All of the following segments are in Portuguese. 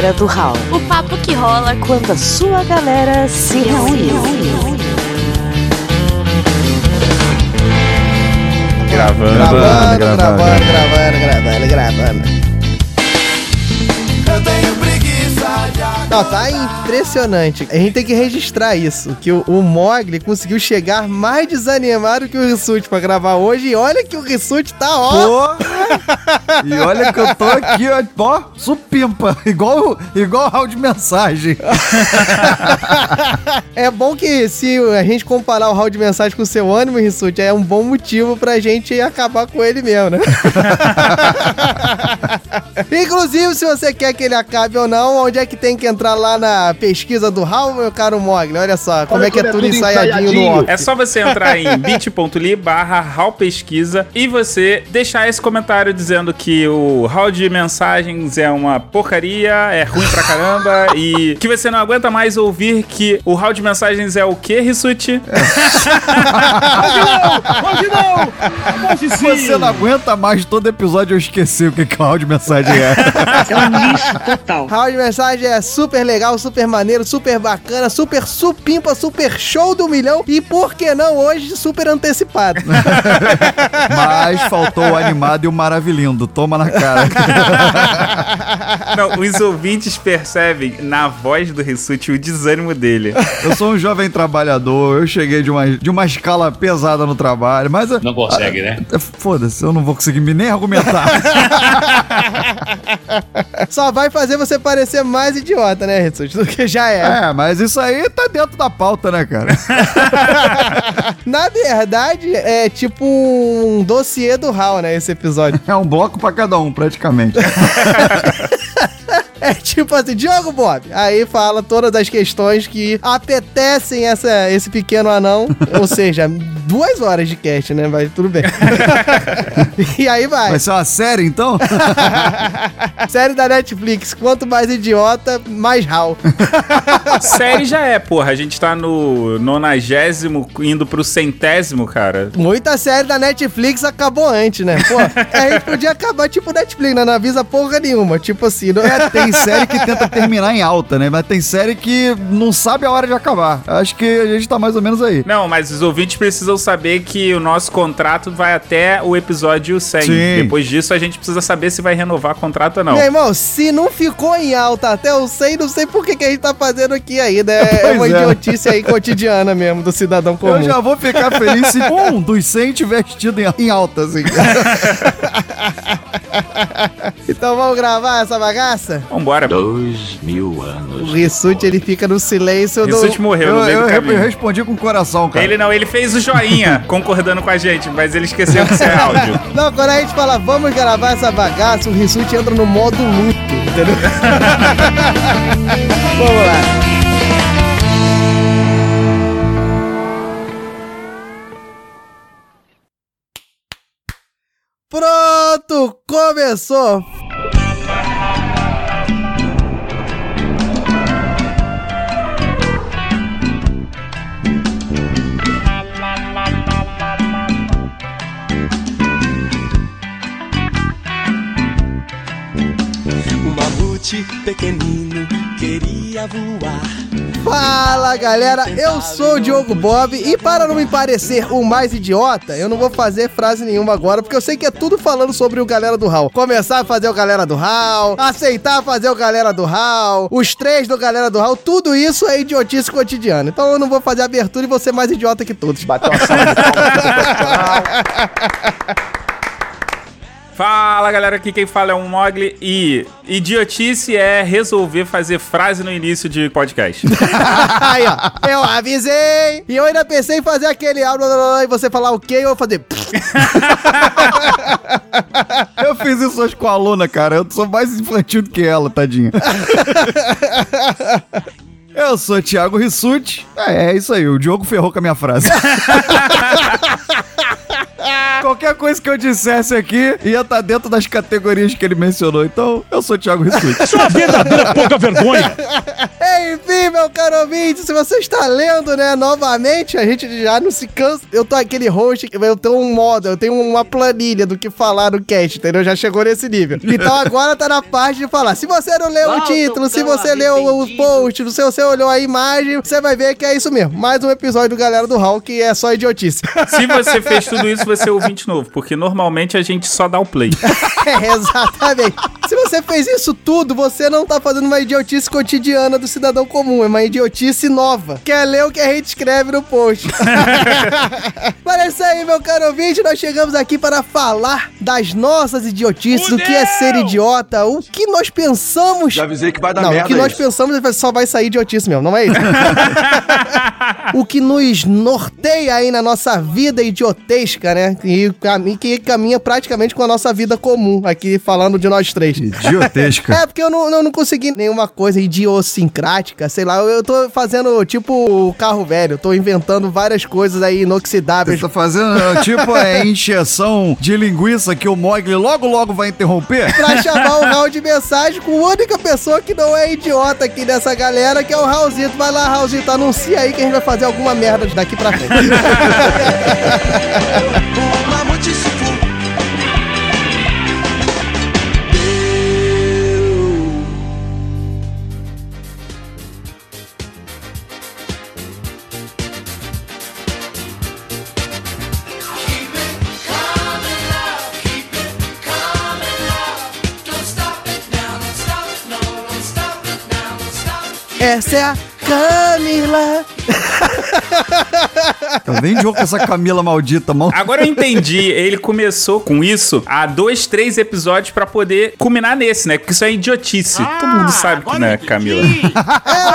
galera do Hall. O papo que rola Quando a sua galera se reúne. Gravando. Gravando, gravando. gravando, gravando, gravando, Não, tá impressionante. A gente tem que registrar isso. Que o, o Mogli conseguiu chegar mais desanimado que o Rissuti pra gravar hoje. E olha que o Rissuti tá ó. E olha que eu tô aqui, ó, ó supimpa, igual, igual áudio de mensagem. É bom que se a gente comparar o hall de mensagem com o seu ânimo, Rissuti, é um bom motivo pra gente acabar com ele mesmo, né? Inclusive, se você quer que ele acabe ou não, onde é que tem que entrar lá na pesquisa do hall, meu caro Mogli? Olha só, como é que é tudo ensaiadinho no off. É só você entrar em bit.ly barra Hall Pesquisa e você deixar esse comentário dizendo que o Hall de mensagens é uma porcaria, é ruim pra caramba e que você não aguenta mais ouvir que o Hall de mensagens é o que, Rissuti? Se você não aguenta mais todo episódio eu esqueci o que, que o áudio de mensagem é. Hall de mensagem é super legal, super maneiro, super bacana, super supimpa, super show do milhão e por que não hoje super antecipado. Mas faltou o animado e o maravilhindo. Toma na cara. Não, os ouvintes percebem na voz do Rissuti o desânimo dele. Eu sou um jovem trabalhador, eu cheguei de uma, de uma escala pesada no trabalho, mas. Não consegue, né? Foda-se, eu não vou conseguir me nem argumentar. Só vai fazer você parecer mais idiota, né, Jesus? Do que já é. é, mas isso aí tá dentro da pauta, né, cara? Na verdade, é tipo um dossiê do Hal, né, esse episódio. É um bloco pra cada um, praticamente. É tipo assim, Diogo Bob. Aí fala todas as questões que apetecem essa, esse pequeno anão. Ou seja, duas horas de cast, né? Mas tudo bem. e aí vai. Vai ser uma série, então? Série da Netflix. Quanto mais idiota, mais Hal. Série já é, porra. A gente tá no nonagésimo, indo pro centésimo, cara. Muita série da Netflix acabou antes, né? Pô, a gente podia acabar tipo Netflix, né? Não avisa porra nenhuma. Tipo assim, não É, tem série que tenta terminar em alta, né? Mas tem série que não sabe a hora de acabar. Acho que a gente tá mais ou menos aí. Não, mas os ouvintes precisam saber que o nosso contrato vai até o episódio 100. Sim. Depois disso, a gente precisa saber se vai renovar contrato ou não. Meu irmão, se não ficou em alta até o 100, não sei por que, que a gente tá fazendo aqui ainda. É Pois uma é. idiotice aí cotidiana mesmo do cidadão comum. Eu já vou ficar feliz se um dos 100 tiver tido em, em alta, assim. Então vamos gravar essa bagaça? Vambora. Dois mil O anos. Rissuti, ele fica no silêncio do... Rissuti morreu Eu, no meio eu, do eu caminho. respondi com o coração, cara. Ele não, ele fez o joinha concordando com a gente, mas ele esqueceu que isso é áudio. Não, quando a gente fala vamos gravar essa bagaça, o Rissuti entra no modo luto, entendeu? vamos lá. Começou! Mamute pequenino queria voar. Fala galera, eu sou o Diogo Bob e para não me parecer o mais idiota, eu não vou fazer frase nenhuma agora, porque eu sei que é tudo falando sobre o galera do Hall. Começar a fazer o galera do Hall, aceitar fazer o galera do Hall, os três do galera do Hall, tudo isso é idiotice cotidiana. Então eu não vou fazer abertura e vou ser mais idiota que todos. Bateu Fala galera, aqui quem fala é um Mogli e idiotice é resolver fazer frase no início de podcast. Aí, ó, eu avisei e eu ainda pensei em fazer aquele áudio e você falar o quê e eu vou fazer. Eu fiz isso hoje com a aluna, cara. Eu sou mais infantil do que ela, tadinha. Eu sou Thiago Rissuti. É, é isso aí, o Diogo ferrou com a minha frase. Qualquer qualquer coisa que eu dissesse aqui ia estar dentro das categorias que ele mencionou. Então, eu sou o Thiago Rissuti. Sua verdadeira pouca vergonha. Enfim, meu caro ouvinte, se você está lendo, né, novamente, a gente já não se cansa. Eu tô aquele host, eu tenho um modo, eu tenho uma planilha do que falar no cast, entendeu? Já chegou nesse nível. Então agora tá na parte de falar. Se você não leu o título, se você leu o post, se você olhou a imagem, você vai ver que é isso mesmo. Mais um episódio do Galera do que é só idiotice. Se você fez tudo isso, você é ouvinte novo, porque normalmente a gente só dá o play. É, exatamente. Se você fez isso tudo, você não tá fazendo uma idiotice cotidiana do cidadão comum, é uma idiotice nova. Quer ler o que a gente escreve no post. Mas é isso aí, meu caro ouvinte, nós chegamos aqui para falar das nossas idiotices, o que é ser idiota, o que nós pensamos. Já avisei que vai dar Não, o merda que nós isso. pensamos é só vai sair idiotice mesmo, não é isso? o que nos norteia aí na nossa vida idiotesca, né? E que caminha praticamente com a nossa vida comum, aqui falando de nós três. Idiotesca. É, porque eu não, eu não consegui nenhuma coisa idiosincrática, sei lá. Eu, eu tô fazendo tipo o carro velho, eu tô inventando várias coisas aí Você inoxidáveis. tá fazendo, tipo, é encheção de linguiça que o Mogli logo, logo vai interromper? Pra chamar o Raul de mensagem com a única pessoa que não é idiota aqui dessa galera, que é o Raulzito. Vai lá, Raulzito, anuncia aí que a gente vai fazer alguma merda daqui pra frente. Essa é a Camila. Tá bem Diogo com essa Camila maldita, mão. Agora eu entendi. Ele começou com isso há dois, três episódios pra poder culminar nesse, né? Porque isso é idiotice. Todo mundo sabe que não é, Camila.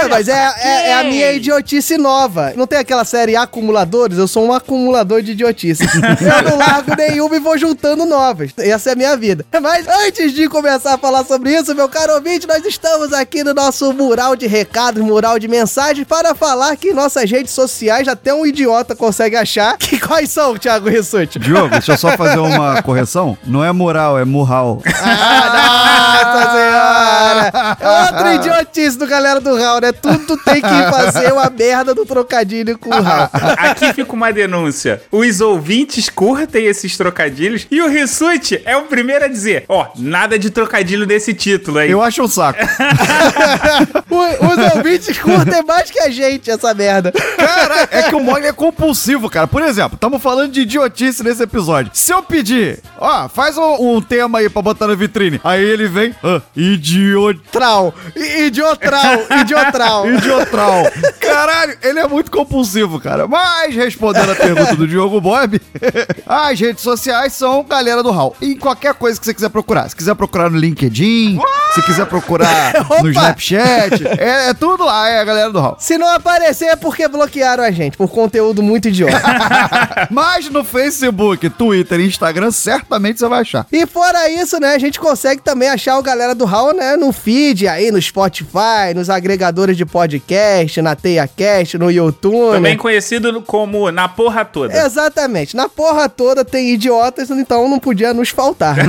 É, mas é, é, é a minha idiotice nova. Não tem aquela série Acumuladores? Eu sou um acumulador de idiotice. Eu não largo nenhuma e vou juntando novas. Essa é a minha vida. Mas antes de começar a falar sobre isso, meu caro ouvinte, nós estamos aqui no nosso mural de recados, mural de mensagens, para falar que em nossas redes sociais até um idiota consegue achar. Que quais são, Thiago Rissuti? Diogo, deixa eu só fazer uma correção. Não é mural, é murral. Ah, nossa senhora! É outro idiotice do galera do Raul, né? Tudo tem que fazer uma merda do trocadilho com o Raul. Aqui fica uma denúncia. Os ouvintes curtem esses trocadilhos e o Rissuti é o primeiro a dizer: Ó, nada de trocadilho nesse título aí. Eu acho um saco. Os ouvintes curtem mais que a gente essa merda. Cara, é que o Mogli é compulsivo, cara. Por exemplo, estamos falando de idiotice nesse episódio. Se eu pedir, ó, faz um, um tema aí pra botar na vitrine. Aí ele vem, ah, idiot... Trau. I- Idiotral. Idiotral. Idiotral. Caralho, ele é muito compulsivo, cara. Mas, respondendo a pergunta do Diogo Bob, as redes sociais são galera do Hall. Em qualquer coisa que você quiser procurar. Se quiser procurar no LinkedIn, se quiser procurar no! Snapchat, é, é tudo lá, é a galera do Hall. Se não aparecer é porque bloquearam a gente, por conteúdo muito idiota. Mas no Facebook, Twitter e Instagram, certamente você vai achar. E fora isso, né, a gente consegue também achar o galera do Raul, né, no feed aí, no Spotify, nos agregadores de podcast, na TeiaCast, no YouTube. Também conhecido como Na Porra Toda. Exatamente. Na porra toda tem idiotas, então não podia nos faltar.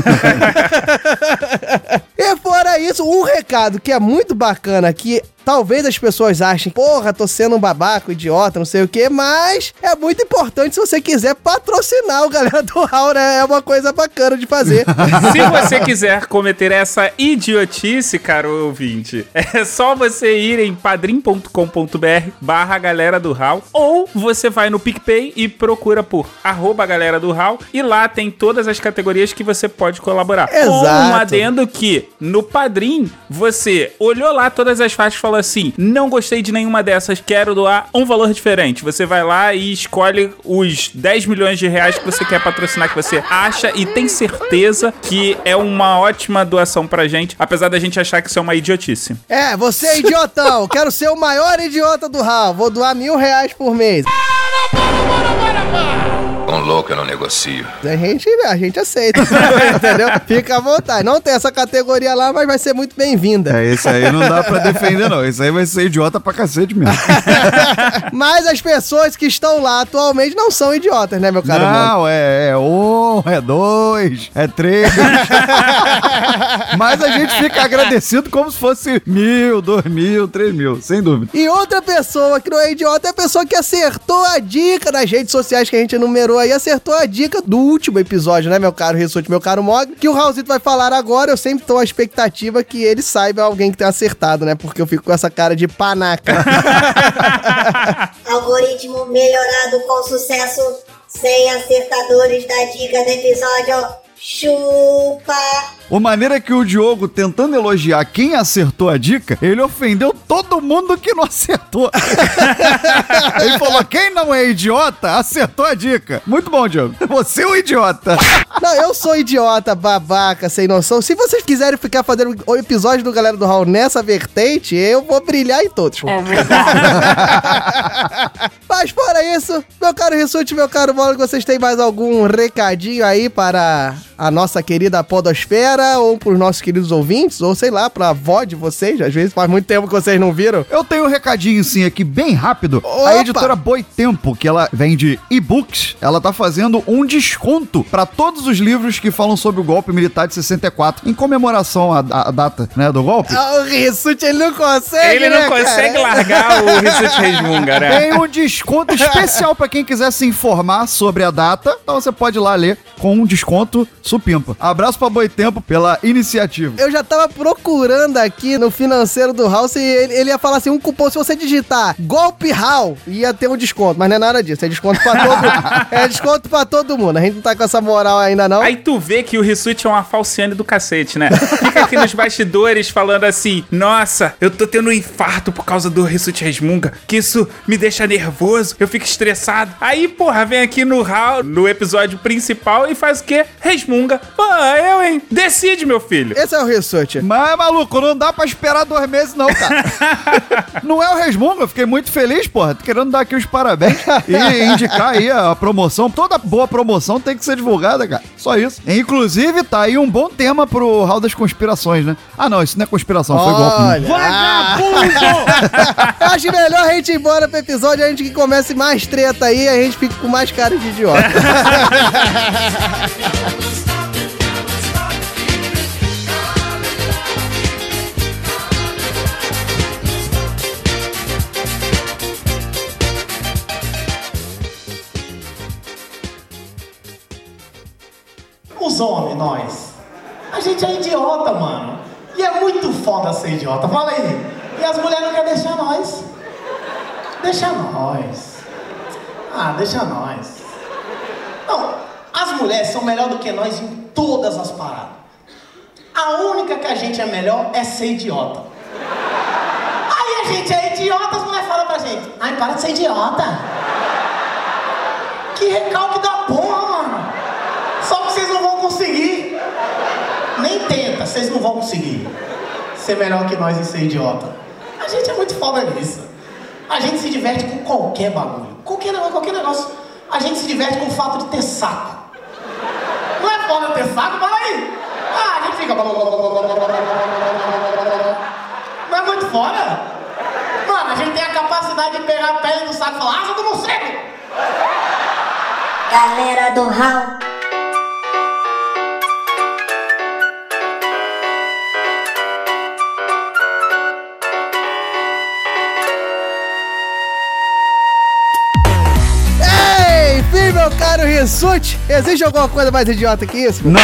e fora isso, um recado que é muito bacana que Talvez as pessoas achem, porra, tô sendo um babaca, um idiota, não sei o quê, mas é muito importante se você quiser patrocinar o galera do Raul, né? É uma coisa bacana de fazer. Se você quiser cometer essa idiotice, caro ouvinte, é só você ir em padrim.com.br barra galera do Hall ou você vai no PicPay e procura por arroba galera do Hall e lá tem todas as categorias que você pode colaborar. Com um Exato. adendo que no Padrim você olhou lá todas as faixas e falou assim, não gostei de nenhuma dessas, quero doar um valor diferente. Você vai lá e escolhe os 10 milhões de reais que você quer patrocinar, que você acha e tem certeza que é uma ótima doação pra gente, apesar da gente achar que isso é uma idiotice. é, você é idiotão, quero ser o maior idiota do Raul, vou doar mil reais por mês. Com louco, eu não negocio. A gente, a gente aceita, entendeu? Fica à vontade. Não tem essa categoria lá, mas vai ser muito bem-vinda. É, esse aí não dá pra defender, não. Esse aí vai ser idiota pra cacete mesmo. Mas as pessoas que estão lá atualmente não são idiotas, né, meu caro? Não, é, é um, é dois, é três. Mas a gente fica agradecido como se fosse mil, dois mil, três mil, sem dúvida. E outra pessoa que não é idiota é a pessoa que acertou a dica nas redes sociais que a gente enumerou aí, acertou a dica do último episódio, né, meu caro Rissuti, meu caro Mog, que o Raulzito vai falar agora. Eu sempre tô à expectativa que ele saiba alguém que tem acertado, né, porque eu fico com essa cara de panaca. Algoritmo melhorado com sucesso, sem acertadores da dica do episódio. Chupa! O maneira é que o Diogo, tentando elogiar quem acertou a dica, ele ofendeu todo mundo que não acertou. ele falou: quem não é idiota, acertou a dica. Muito bom, Diogo. Você é um idiota. Não, eu sou idiota, babaca, sem noção. Se vocês quiserem ficar fazendo o episódio do Galera do Raul nessa vertente, eu vou brilhar em todos. É verdade. Mas fora isso, meu caro Rissuti, meu caro Molo, vocês têm mais algum recadinho aí para a nossa querida podosfera ou para os nossos queridos ouvintes, ou sei lá, para a avó de vocês? Às vezes faz muito tempo que vocês não viram. Eu tenho um recadinho sim aqui, bem rápido. Opa! A editora Boitempo, que ela vende e-books, ela tá fazendo um desconto para todos os livros que falam sobre o golpe militar de 64, em comemoração à, à data, né, do golpe. Ah, o Rissuti, ele não consegue, Ele né, não consegue cara? largar o Rissuti Resmunga, né? Tem um desconto especial para quem quiser se informar sobre a data. Então você pode ir lá ler com um desconto supimpa. Abraço pra Boitempo pela iniciativa. Eu já tava procurando aqui no financeiro do House e ele, ele ia falar assim: um cupom, se você digitar golpe HAL, ia ter um desconto. Mas não é nada disso, é desconto pra todo É desconto pra todo mundo. A gente não tá com essa moral ainda, não. Aí tu vê que o Rissuti é uma falciane do cacete, né? Fica aqui nos bastidores falando assim: Nossa, eu tô tendo um infarto por causa do Rissuti Resmunga, que isso me deixa nervoso, eu fico estressado. Aí, porra, vem aqui no hall, no episódio principal e faz o quê? Resmunga. Pô, eu, hein? Decide, meu filho. Esse é o Rissuti. Mas, maluco, não dá pra esperar dois meses, não, cara. não é o Resmunga, eu fiquei muito feliz, porra. Tô querendo dar aqui os parabéns e indicar aí a promoção. Toda boa promoção tem que ser divulgada, cara. Só isso. Inclusive, tá aí um bom tema pro Hall das Conspirações, né? Ah, não, isso não é conspiração, foi golpe. né? Eu acho melhor a gente ir embora pro episódio, a gente que comece mais treta aí, a gente fica com mais cara de idiota. Homens, nós. A gente é idiota, mano. E é muito foda ser idiota. Fala aí. E as mulheres não querem deixar nós. Deixa nós. Ah, deixa nós. Não, as mulheres são melhor do que nós em todas as paradas. A única que a gente é melhor é ser idiota. Aí a gente é idiota, as mulheres falam pra gente. Ai, para de ser idiota. Que recalque da porra, mano. Só que vocês não vão conseguir. Nem tenta, vocês não vão conseguir. Ser melhor que nós em ser idiota. A gente é muito foda nisso. A gente se diverte com qualquer bagulho. Qualquer negócio, qualquer negócio. A gente se diverte com o fato de ter saco. Não é foda ter saco? Fala aí. Ah, a gente fica. Não é muito foda? Mano, a gente tem a capacidade de pegar a pele do saco e falar, asa do morcego! Galera do Hall. Meu caro Rissuti, existe alguma coisa mais idiota que isso? Não!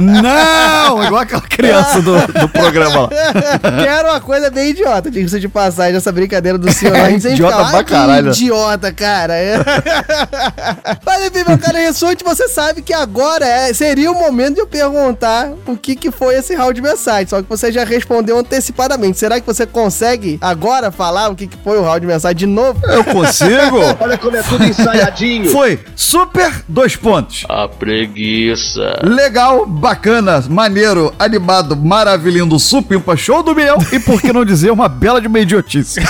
não! Igual aquela criança do, do programa lá. Quero uma coisa bem idiota, diga-se de passagem, essa brincadeira do senhor. A gente sempre Idiota fala, pra "Ai, que caralho." idiota, cara. É. Mas enfim, meu caro Rissuti, você sabe que agora é- seria o momento de eu perguntar o que, que foi esse round de mensagem. Só que você já respondeu antecipadamente. Será que você consegue agora falar o que, que foi o round de mensagem de novo? Eu consigo? Olha como é tudo ensaiadinho. Foi super dois pontos. A preguiça. Legal, bacana, maneiro, animado, maravilhoso, supimpa, show do milhão e por que não dizer uma bela de uma idiotice.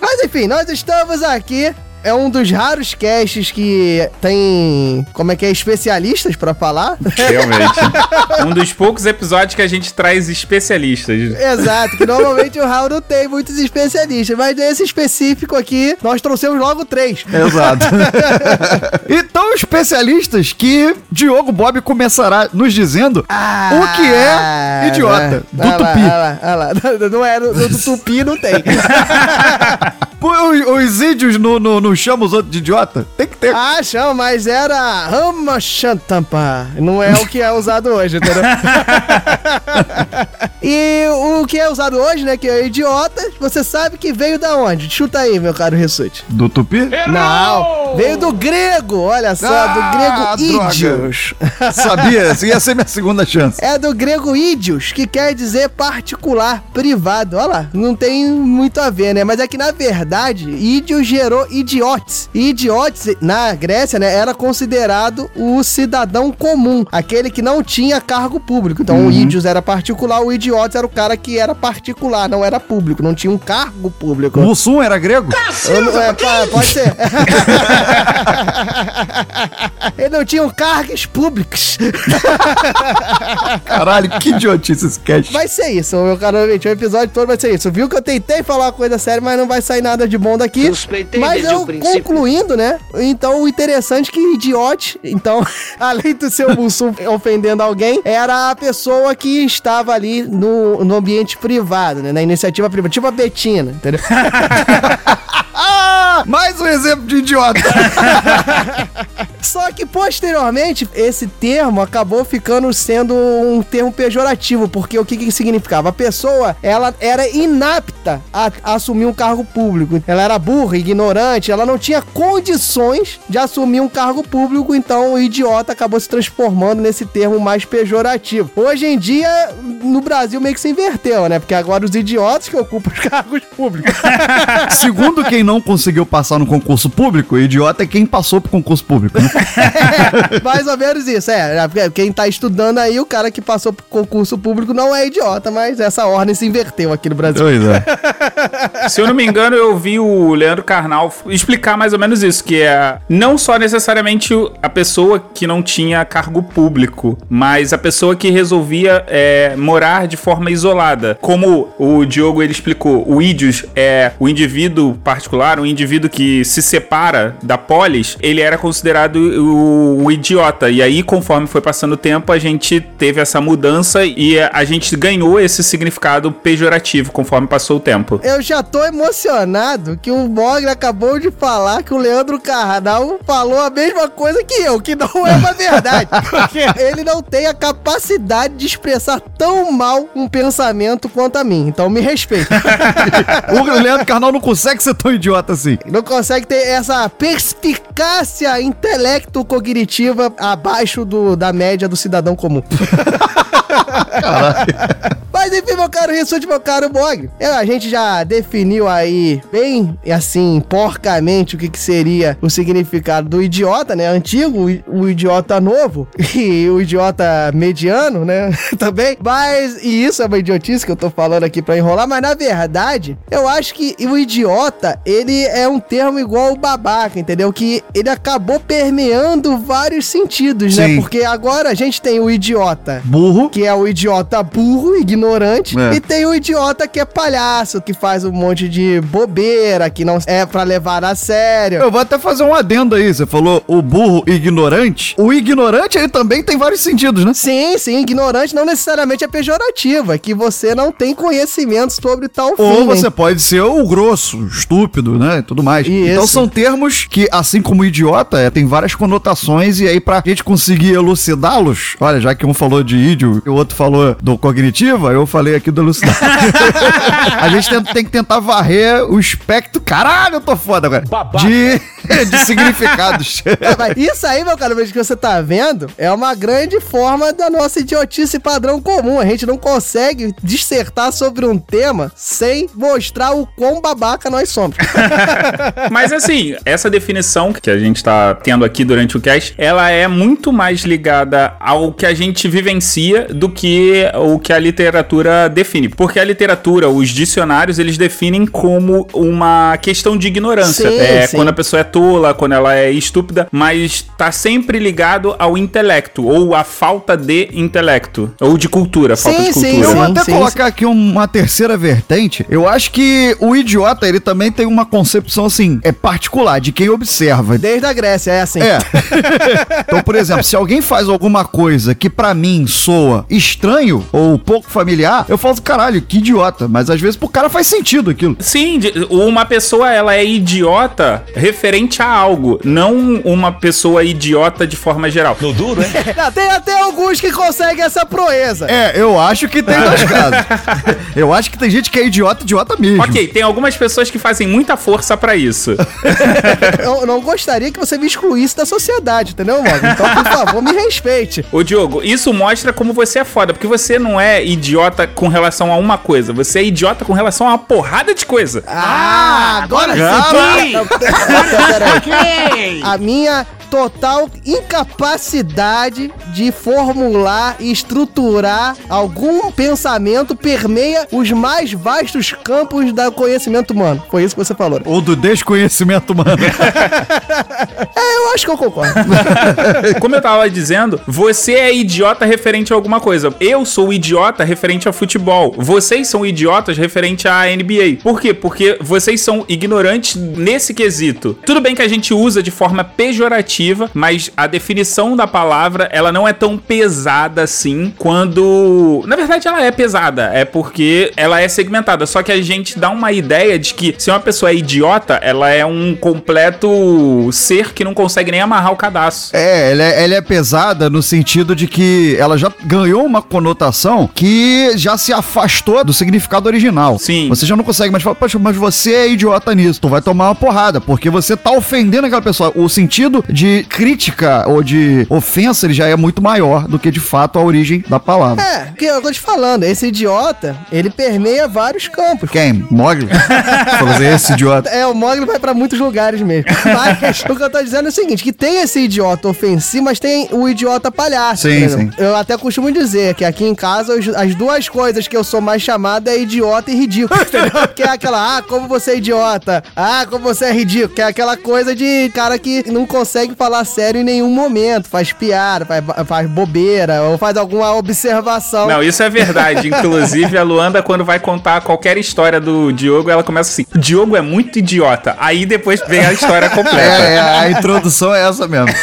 Mas enfim, nós estamos aqui é um dos raros casts que tem, como é que é, especialistas pra falar. Realmente. um dos poucos episódios que a gente traz especialistas. Exato, que normalmente o Raul não tem muitos especialistas, mas nesse específico aqui, nós trouxemos logo três. Exato. então, especialistas que Diogo Bob começará nos dizendo o que é idiota do Ah, Tupi. ah lá, ah lá. Não é, no, no do Tupi não tem. Pô, Os, os índios não não- não chamam os outros de idiota? Tem que ter. Ah, chama, mas era Rama Chantampa. Não é o que é usado hoje, entendeu? e o que é usado hoje, né, que é idiota, você sabe que veio da onde? Chuta aí, meu caro Ressute. Do Tupi? Não, veio do grego, olha só, Ah, do grego ídios. Sabia? Ia ser minha segunda chance. É do grego ídios, que quer dizer particular, privado. Olha lá, não tem muito a ver, né? Mas é que na verdade, ídios gerou idiotes. E idiotes, na Grécia, né, era considerado o cidadão comum, aquele que não tinha cargo público. Então o ídios era particular, o idiotes era o cara que era particular, não era público, não tinha um cargo público. Mussum era grego? Eu não- é, pode ser. Ele não tinha um cargos públicos. Caralho, que idiotice esse cast. Vai ser isso, meu caro ouvinte. O episódio todo vai ser isso. Viu que eu tentei falar uma coisa séria, mas não vai sair nada de bom daqui. Suspeitei mas desde eu, o princípio. concluindo, né? Então, o interessante é que idiote, então, além do seu Mussum ofendendo alguém, era a pessoa que estava ali no, no ambiente privado, né? Na iniciativa privada. Tipo a Betina, entendeu? Ah, mais um exemplo de idiota. Só que posteriormente esse termo acabou ficando sendo um termo pejorativo, porque o que que significava? A pessoa, ela era inapta a, a assumir um cargo público. Ela era burra, ignorante, ela não tinha condições de assumir um cargo público, então o idiota acabou se transformando nesse termo mais pejorativo. Hoje em dia, no Brasil meio que se inverteu, né? Porque agora os idiotas que ocupam os cargos públicos. Segundo quem não conseguiu passar no concurso público, idiota é quem passou pro concurso público. né? Mais ou menos isso, é. porque Quem tá estudando aí, o cara que passou pro concurso público não é idiota, mas essa ordem se inverteu aqui no Brasil. Pois é. Se eu não me engano, eu vi o Leandro Carnal explicar mais ou menos isso, que é não só necessariamente o- a pessoa que não tinha cargo público, mas a pessoa que resolvia é, morar de forma isolada. Como o Diogo ele explicou, o ídios é o indivíduo particular, o indivíduo que se separa da polis, ele era considerado o, o idiota. E aí, conforme foi passando o tempo, a gente teve essa mudança e a gente ganhou esse significado pejorativo conforme passou o tempo. Eu já tô emocionado que o Mogli acabou de falar que o Leandro Carnal falou a mesma coisa que eu, que não é uma verdade. Porque ele não tem a capacidade de expressar tão mal um pensamento quanto a mim. Então me respeita. O Leandro Carnal não consegue ser tão idiota assim. Não consegue ter essa perspicácia intelecto-cognitiva abaixo do, da média do cidadão comum. Mas enfim, meu caro Rissuti, meu caro Bog, eu- a gente já definiu aí bem, assim, porcamente o que, que seria o significado do idiota, né? Antigo, o idiota novo e o idiota mediano, né? Também. Mas, e isso é uma idiotice que eu tô falando aqui pra enrolar, mas na verdade, eu acho que o idiota, ele é um termo igual o babaca, entendeu? Que ele acabou permeando vários sentidos, né? Sim. Porque agora a gente tem o idiota Burro. que é o idiota burro, ignorante, É. e tem o idiota que é palhaço, que faz um monte de bobeira, que não é pra levar a sério. Eu vou até fazer um adendo aí. Você falou o burro ignorante. O ignorante, ele também tem vários sentidos, né? Sim, sim, ignorante não necessariamente é pejorativo, é que você não tem conhecimento sobre tal Ou fim. você né? pode ser o grosso, o estúpido, né? E tudo mais. Isso. Então são termos que, assim como idiota, é, tem várias conotações. E aí, pra gente conseguir elucidá-los, olha, já que um falou de ídio e o outro falou do cognitiva, eu falei aqui do elucidar. a gente tem, tem que tentar varrer o espectro. Caralho, eu tô foda agora. De, de significados. Isso aí, meu caro, vejo que você tá vendo, é uma grande forma da nossa idiotice padrão comum. A gente não consegue dissertar sobre um tema sem mostrar o quão babaca nós somos. Mas assim, essa definição que a gente tá tendo aqui durante o cast, ela é muito mais ligada ao que a gente vivencia do que que o que a literatura define. Porque a literatura, os dicionários, eles definem como uma questão de ignorância. Sim, é sim. quando a pessoa é tola, quando ela é estúpida, mas tá sempre ligado ao intelecto, ou à falta de intelecto, ou de cultura, falta Sim, de sim, cultura. Eu vou Sim, até sim, colocar aqui uma terceira vertente. Eu acho que o idiota, ele também tem uma concepção, assim, é particular, de quem observa. Desde a Grécia, é assim. É. então, por exemplo, se alguém faz alguma coisa que pra mim soa estranho ou pouco familiar, eu falo, caralho, que idiota. Mas às vezes pro cara faz sentido aquilo. Sim, uma pessoa ela é idiota referente a algo, não uma pessoa idiota de forma geral. No duro, hein? Não, tem até alguns que conseguem essa proeza. É, eu acho que tem dois casos. Eu acho que tem gente que é idiota, idiota mesmo. Ok, tem algumas pessoas que fazem muita força pra isso. Eu não gostaria que você me excluísse da sociedade, entendeu, Morgan? Então, por favor, me respeite. Ô Diogo, isso mostra como você é foda, porque você não é idiota com relação a uma coisa, você é idiota com relação a uma porrada de coisa. Ah, agora sim! Peraí. A minha total incapacidade de formular e estruturar algum pensamento permeia os mais vastos campos do conhecimento humano. Foi isso que você falou. Ou do desconhecimento humano. É, eu acho que eu concordo. Como eu tava dizendo, você é idiota referente a alguma coisa. Eu sou idiota referente a futebol. Vocês são idiotas referente à NBA. Por quê? Porque vocês são ignorantes nesse quesito. Tudo bem que a gente usa de forma pejorativa, mas a definição da palavra, ela não é tão pesada assim quando... Na verdade, ela é pesada. É porque ela é segmentada. Só que a gente dá uma ideia de que se uma pessoa é idiota, ela é um completo ser que não consegue nem amarrar o cadastro. É, ela é, ela é pesada no sentido de que ela já ganhou uma conotação que já se afastou do significado original. Sim. Você já não consegue mais falar, poxa, mas você é idiota nisso. Tu vai tomar uma porrada, porque você tá ofendendo aquela pessoa. O sentido de crítica ou de ofensa, ele já é muito maior do que de fato a origem da palavra. É, que eu tô te falando, esse idiota, ele permeia vários campos. Quem? Mogli? Assim, esse idiota. É, o Mogli vai pra muitos lugares mesmo. Mas o que eu tô dizendo é o seguinte, que tem esse idiota ofensivo, mas tem o idiota palhaço. Sim, sim. Eu até costumo dizer que aqui em casa as duas coisas que eu sou mais chamado é idiota e ridículo, entendeu? Que é aquela, ah, como você é idiota, ah, como você é ridículo, que é aquela coisa de cara que não consegue falar sério em nenhum momento, faz piada, faz, faz bobeira, ou faz alguma observação. Não, isso é verdade. Inclusive, a Luanda, quando vai contar qualquer história do Diogo, ela começa assim: Diogo é muito idiota. Aí depois vem a história completa. É, é, a introdução é essa mesmo.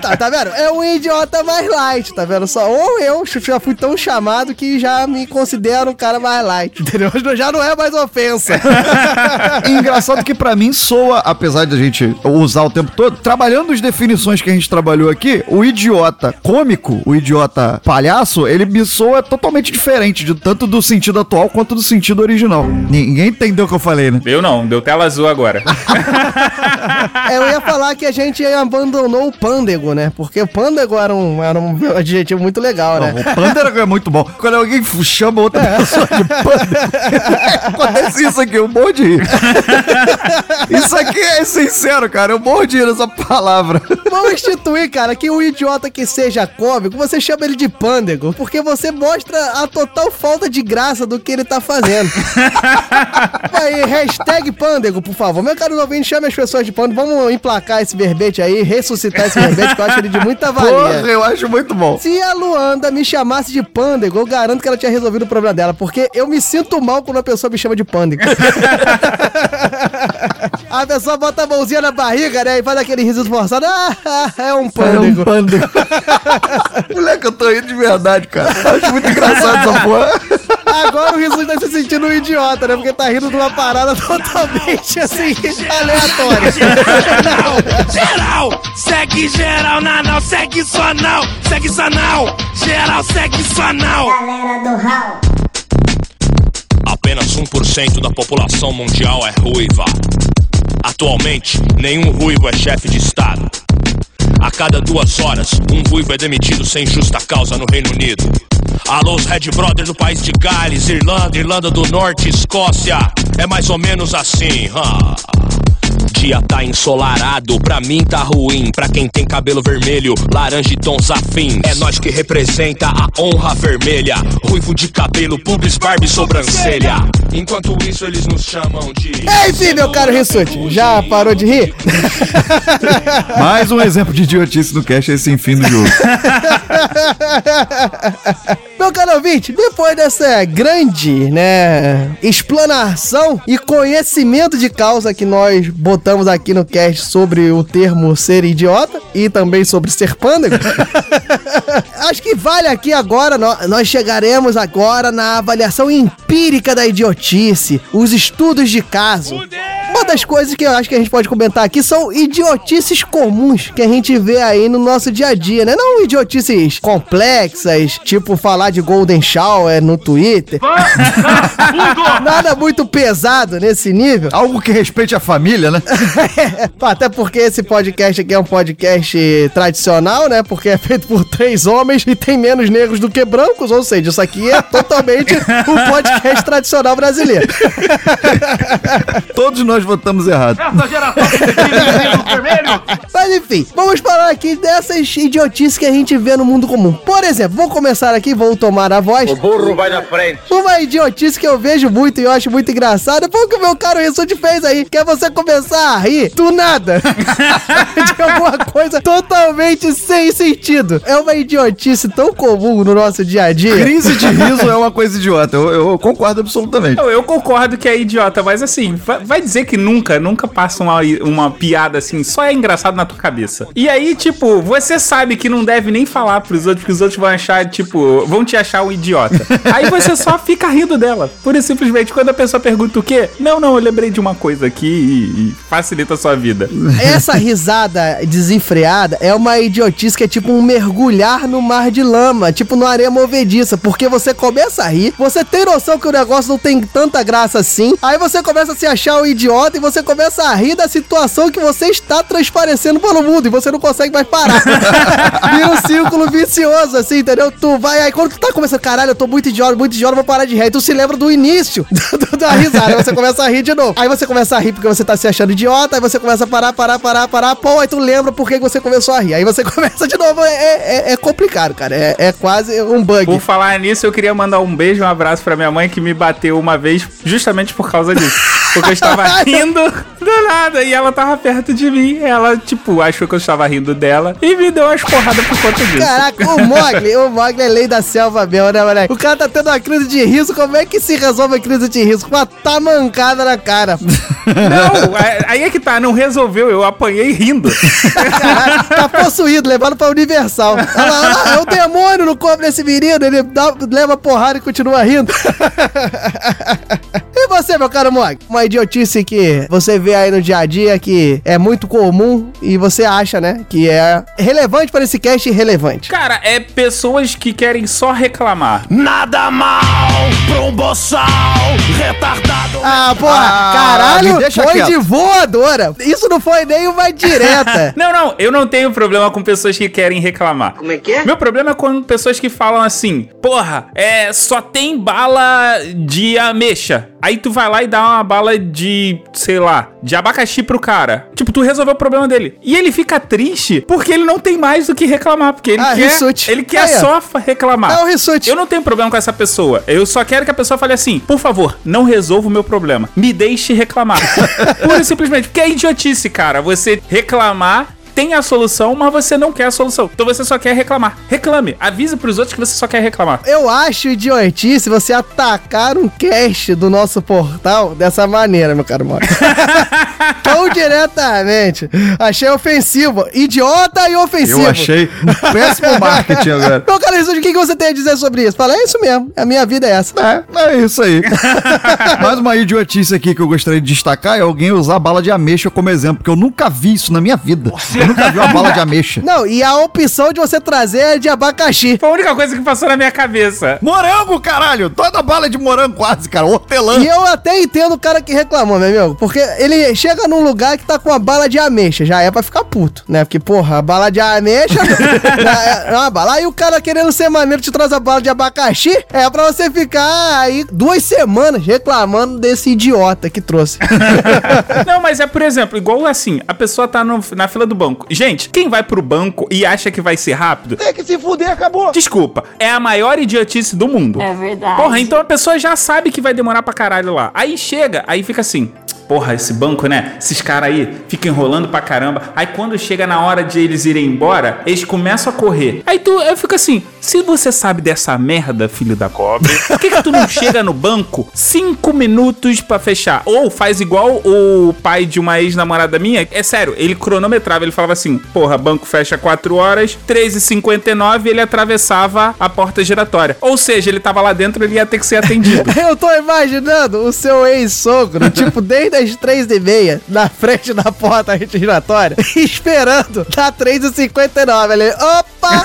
Tá, tá vendo? É um idiota mais light, tá vendo? Só, ou eu já fui tão chamado que já me considero um cara mais light, entendeu? Já não é mais ofensa. E engraçado que pra mim soa, apesar de a gente usar o tempo todo, trabalhando as definições que a gente trabalhou aqui, o idiota cômico, o idiota palhaço, ele me soa totalmente diferente, de tanto do sentido atual quanto do sentido original. Ninguém entendeu o que eu falei, né? Eu não, deu tela azul agora. É, falar que a gente abandonou o pândego, né? Porque o pândego era um, era um adjetivo muito legal, né? O pândego é muito bom. Quando alguém chama outra pessoa de pândego, acontece isso aqui, eu morro de rir. Isso aqui é sincero, cara, eu morro de rir nessa palavra. Vamos instituir, cara, que um idiota que seja cômico, você chama ele de pândego, porque você mostra a total falta de graça do que ele tá fazendo. aí, hashtag pândego, por favor. Meu caro ouvinte, chame as pessoas de pândego. Vamos emplacar esse verbete aí, ressuscitar esse verbete, que eu acho ele de muita Porra, valia. eu acho muito bom. Se a Luanda me chamasse de pândego, eu garanto que ela tinha resolvido o problema dela, porque eu me sinto mal quando a pessoa me chama de pândego. a pessoa bota a mãozinha na barriga, né, e faz aquele riso forçado. Ah, ah, é um É um pândego. pândego. Moleque, eu tô rindo de verdade, cara. Acho muito engraçado essa porra. Agora o riso tá se sentindo um idiota, né, porque tá rindo de uma parada totalmente, assim, aleatória. Geral, segue geral, na não, segue só não, segue só não. Geral, segue só não. Galera do Hall. Apenas 1% da população mundial é ruiva. Atualmente, nenhum ruivo é chefe de Estado. A cada duas horas, um ruivo é demitido sem justa causa no Reino Unido. Alô, os Red Brothers do país de Gales, Irlanda, Irlanda do Norte, Escócia. É mais ou menos assim, huh? Dia tá ensolarado. Pra mim tá ruim, pra quem tem cabelo vermelho, laranja e tons afins. É nós que representa a honra vermelha. Ruivo de cabelo, pubis, barba e sobrancelha. Enquanto isso, eles nos chamam de. Enfim, meu caro Rissuti, já parou de rir? Mais um exemplo de idiotice no cast, esse enfim do jogo. Meu caro ouvinte, depois dessa grande, né, explanação e conhecimento de causa que nós botamos aqui no cast sobre o termo ser idiota e também sobre ser pândego, acho que vale aqui agora, nó- nós chegaremos agora na avaliação empírica da idiotice, os estudos de caso. Uma das coisas que eu acho que a gente pode comentar aqui são idiotices comuns que a gente vê aí no nosso dia a dia, né? Não idiotices complexas, tipo falar de Golden Shower no Twitter. Nada muito pesado nesse nível. Algo que respeite a família, né? Até porque esse podcast aqui é um podcast tradicional, né? Porque é feito por três homens e tem menos negros do que brancos, ou seja, isso aqui é totalmente um podcast tradicional brasileiro. Todos nós votamos errado. Mas enfim, vamos falar aqui dessas idiotices que a gente vê no mundo comum. Por exemplo, vou começar aqui, vou tomar a voz. O burro vai na frente. Uma idiotice que eu vejo muito e eu acho muito engraçada foi o que o meu caro Rissuti fez aí, que é você começar a rir do nada. de alguma coisa totalmente sem sentido. É uma idiotice tão comum no nosso dia a dia. Crise de riso é uma coisa idiota. Eu, eu concordo absolutamente. Eu, eu concordo que é idiota, mas assim, va- vai dizer que nunca, nunca passa uma, uma piada assim, só é engraçado na tua cabeça. E aí, tipo, você sabe que não deve nem falar pros outros, que os outros vão achar, tipo, vão te achar um idiota. Aí você só fica rindo dela. E simplesmente, quando a pessoa pergunta o quê? Não, não, eu lembrei de uma coisa aqui e, e facilita a sua vida. Essa risada desenfreada é uma idiotice que é tipo um mergulhar no mar de lama, tipo numa areia movediça, porque você começa a rir, você tem noção que o negócio não tem tanta graça assim, aí você começa a se achar um idiota e você começa a rir da situação que você está transparecendo pelo mundo e você não consegue mais parar. Vira um círculo vicioso, assim, entendeu? Tu vai, aí quando tu tá começando, caralho, eu tô muito idiota, muito idiota, vou parar de rir. Aí tu se lembra do início da risada, aí você começa a rir de novo. Aí você começa a rir porque você tá se achando idiota, aí você começa a parar, parar, parar, parar, pô, aí tu lembra por que que você começou a rir. Aí você começa de novo, é, é, é complicado, cara, é, é quase um bug. Por falar nisso, eu queria mandar um beijo, um abraço pra minha mãe que me bateu uma vez justamente por causa disso. Porque eu estava rindo do nada e ela tava perto de mim. Ela, tipo, achou que eu estava rindo dela e me deu umas porradas por conta disso. Caraca, o Mogli, o Mogli é lei da selva mesmo, né, moleque? O cara tá tendo uma crise de riso, como é que se resolve a crise de riso? Com uma tamancada na cara. Não, aí- aí é que tá, não resolveu, eu apanhei rindo. Caralho, tá possuído, levado pra Universal. Olha lá, olha lá, é o demônio no corpo desse menino, ele dá- leva porrada e continua rindo. E você, meu caro Mog? Uma idiotice que você vê aí no dia a dia que é muito comum e você acha, né, que é relevante para esse cast irrelevante. Cara, é pessoas que querem só reclamar. Nada mal pra um boçal retardado. Ah, porra, Ah, caralho, foi quieto. de voadora. Isso não foi nem uma direta. Não, não, eu não tenho problema com pessoas que querem reclamar. Como é que é? Meu problema é com pessoas que falam assim, porra, é, só tem bala de ameixa. Aí tu vai lá e dá uma bala de, sei lá, de abacaxi pro cara. Tipo, tu resolveu o problema dele. E ele fica triste porque ele não tem mais do que reclamar. Porque ele Ah, quer, Rissuti. ele quer Aí, ó. só reclamar. É o Rissuti. Eu não tenho problema com essa pessoa. Eu só quero que a pessoa fale assim: por favor, não resolva o meu problema. Me deixe reclamar. Pura e simplesmente. Porque é idiotice, cara. Você reclamar. Tem a solução, mas você não quer a solução. Então você só quer reclamar. Reclame. Avise pros outros que você só quer reclamar. Eu acho idiotice você atacar um cast do nosso portal dessa maneira, meu caro Moro. Tão diretamente. Achei ofensivo. Idiota e ofensivo. Eu achei um péssimo marketing agora. Meu caro Rissuti, o que, que você tem a dizer sobre isso? Fala, é isso mesmo. A minha vida é essa. É, é isso aí. Mais uma idiotice aqui que eu gostaria de destacar é alguém usar bala de ameixa como exemplo, porque eu nunca vi isso na minha vida. Eu nunca vi uma bala de ameixa. Não, e a opção de você trazer é de abacaxi. Foi a única coisa que passou na minha cabeça. Morango, caralho! Toda bala de morango quase, cara. Hortelã. E eu até entendo o cara que reclamou, meu amigo. Porque ele chega num lugar que tá com uma bala de ameixa. Já é pra ficar puto, né? Porque, porra, a bala de ameixa é uma bala. Aí o cara querendo ser maneiro te traz a bala de abacaxi, é pra você ficar aí duas semanas reclamando desse idiota que trouxe. Não, mas é, por exemplo, igual assim, a pessoa tá no- na fila do banco. Gente, quem vai pro banco e acha que vai ser rápido, Tem que se fuder, acabou. desculpa, é a maior idiotice do mundo. É verdade. Porra, então a pessoa já sabe que vai demorar pra caralho lá. Aí chega, aí fica assim. Porra, esse banco, né? Esses caras aí ficam enrolando pra caramba. Aí quando chega na hora de eles irem embora, eles começam a correr. Aí tu, eu fico assim: se você sabe dessa merda, filho da cobre, por que, que tu não chega no banco cinco minutos pra fechar? Ou faz igual o pai de uma ex-namorada minha? É sério, ele cronometrava, ele falava assim: porra, banco fecha 4 horas, 13h59 ele atravessava a porta giratória. Ou seja, ele tava lá dentro, ele ia ter que ser atendido. Eu tô imaginando o seu ex-sogro, tipo, desde as e meia, na frente da porta giratória, esperando da 3h59. Ele, opa!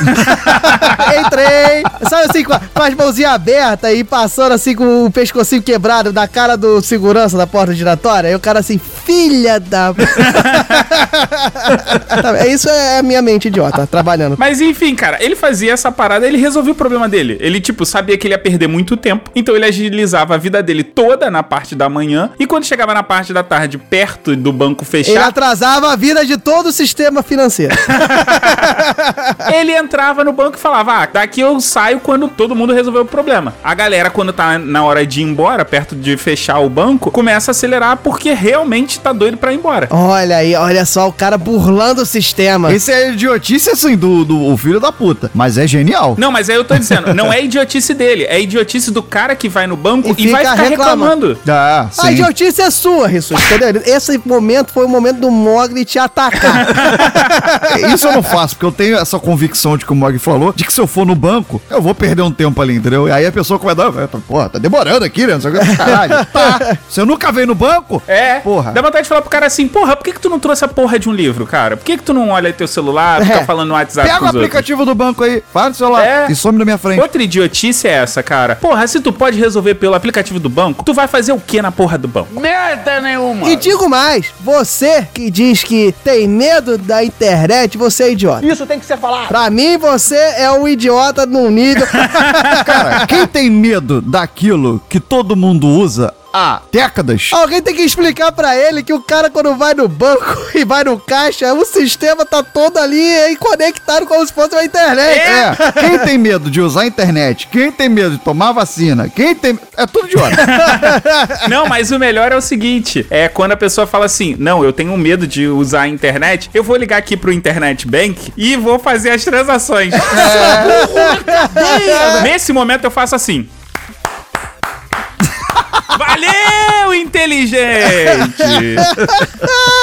Entrei! Sabe assim, com, as mãozinhas abertas e passando assim com o pescocinho quebrado da cara do segurança da porta giratória. Aí o cara assim, filha da... Tá, é Isso é a minha mente idiota, trabalhando. Mas enfim, cara, ele fazia essa parada, ele resolveu o problema dele. Ele, tipo, sabia que ele ia perder muito tempo, então ele agilizava a vida dele toda na parte da manhã, e quando chegava na parte da tarde, perto do banco Ele fechar, atrasava a vida de todo o sistema financeiro. ele entrava no banco e falava: Ah, daqui eu saio quando todo mundo resolveu o problema. A galera, quando tá na hora de ir embora, perto de fechar o banco, começa a acelerar porque realmente tá doido pra ir embora. Olha aí, olha só, o cara burlando o sistema. Esse é idiotice, assim, do, do o filho da puta. Mas é genial. Não, mas aí eu tô dizendo, não é idiotice dele, é idiotice do cara que vai no banco E e, vai fica ficar reclamando. reclamando. Ah, A idiotice é sua, Entendeu? Esse momento foi o momento do Mogli te atacar. Isso eu não faço, porque eu tenho essa convicção de que o Mog falou, de que se eu for no banco, eu vou perder um tempo ali, entendeu? E aí a pessoa vai dar, porra, tá demorando aqui, né? Que, Caralho, tá. Você nunca veio no banco? É, Porra. Dá vontade de falar pro cara assim, porra, por que, que tu não trouxe a porra de um livro, cara? Por que, que tu não olha teu celular, fica É. falando no WhatsApp Pega com o os outros? aplicativo do banco aí, fala no celular É. e some da minha frente. Outra idiotice é essa, cara. Porra, se tu pode resolver pelo aplicativo do banco, tu vai fazer o que na porra do banco? Merda nenhuma. E digo mais, você que diz que tem medo da internet, você é idiota. Isso tem que ser falado. Pra mim, você é um idiota num nível. Cara, quem tem medo daquilo que todo mundo usa há décadas? Alguém tem que explicar pra ele que o cara, quando vai no banco e vai no caixa, o sistema tá todo ali conectado como se fosse uma internet. É, quem tem medo de usar a internet, quem tem medo de tomar vacina, quem tem. É tudo idiota. Não, mas o melhor é o seguinte: é quando a pessoa fala assim, não, eu tenho medo de usar a internet, eu vou ligar aqui pro Internet Bank e vou fazer as transações. Nesse momento eu faço assim. Valeu, inteligente!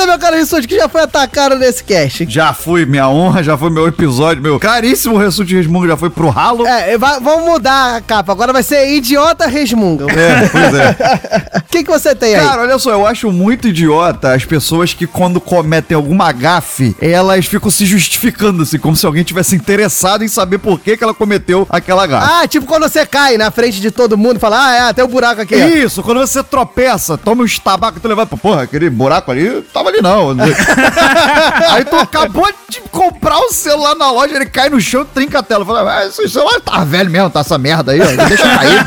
Você, meu caro Rissuti, que já foi atacado nesse cast. Já fui minha honra, já foi meu episódio, meu caríssimo Ressurge Resmungo já foi pro ralo. É, vai- vamos mudar a capa. Agora vai ser Idiota Resmunga. É, pois é. O que, que você tem aí? Cara, olha só, eu acho muito idiota as pessoas que quando cometem alguma gafe, elas ficam se justificando, assim, como se alguém tivesse interessado em saber por que, que ela cometeu aquela gafe. Ah, tipo quando você cai na frente de todo mundo e fala, ah, é, tem um buraco aqui. ó. Isso, quando você tropeça, toma um estabaco e tu levanta, porra, aquele buraco ali, tava ali não. Aí tu acabou de comprar o celular na loja, ele cai no chão e trinca a tela. Fala, ah, esse celular tá velho mesmo, tá essa merda aí, ó, deixa cair.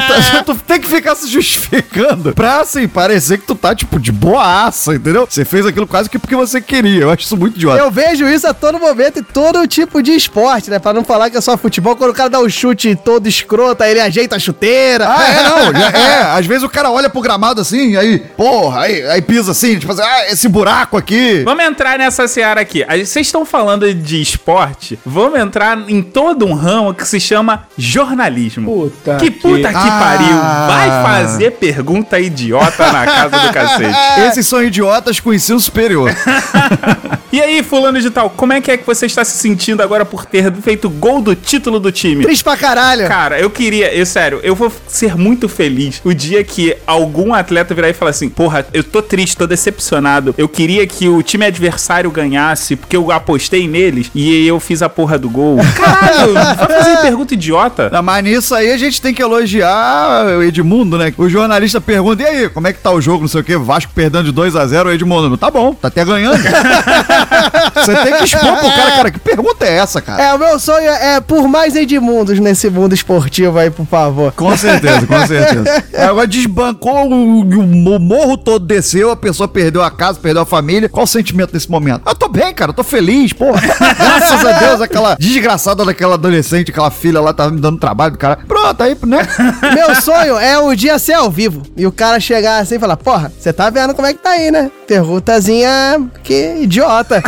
Então, tu tem que ficar se justificando pra, assim, parecer que tu tá, tipo, de boaça, entendeu? Você fez aquilo quase que porque você queria. Eu acho isso muito idiota. Eu vejo isso a todo momento em todo tipo de esporte, né? Pra não falar que é só futebol, quando o cara dá um chute todo escroto, aí ele ajeita a chuteira. Ah, é, não. já- é, às vezes o cara olha pro gramado assim, aí, porra, aí, aí pisa assim, tipo assim, ah, esse buraco aqui. Vamos entrar nessa seara aqui. Vocês estão falando de esporte, vamos entrar em todo um ramo que se chama jornalismo. Puta que puta que, Ah. pariu! Vai fazer pergunta idiota na casa do cacete. Esses são idiotas com ensino superior. E aí, fulano de tal, como é que é que você está se sentindo agora por ter feito gol do título do time? Triste pra caralho. Cara, eu queria, eu sério, eu vou ser muito feliz o dia que algum atleta virar e falar assim: Porra, eu tô triste, tô decepcionado. Eu queria que o time adversário ganhasse, porque eu apostei neles e eu fiz a porra do gol. Caralho, vai fazer pergunta idiota? Não, Mas nisso aí a gente tem que elogiar o Edmundo, né? O jornalista pergunta: e aí, como é que tá o jogo? Não sei o quê, Vasco perdendo de 2 a 0 o Edmundo. Tá bom, tá até ganhando. Você tem que expor pro cara, cara, que pergunta é essa, cara? É, o meu sonho é por mais Edmundos nesse mundo esportivo aí, por favor. Com certeza, com certeza. Agora desbancou, o, o morro todo desceu, a pessoa perdeu a casa, perdeu a família. Qual o sentimento nesse momento? Eu tô bem, cara, eu tô feliz, porra. Graças a Deus, aquela desgraçada daquela adolescente, aquela filha lá, tava me dando trabalho do cara. Pronto, aí, né? Meu sonho é o dia ser ao vivo. E o cara chegar assim e falar, porra, você tá vendo como é que tá aí, né? Perguntazinha que idiota.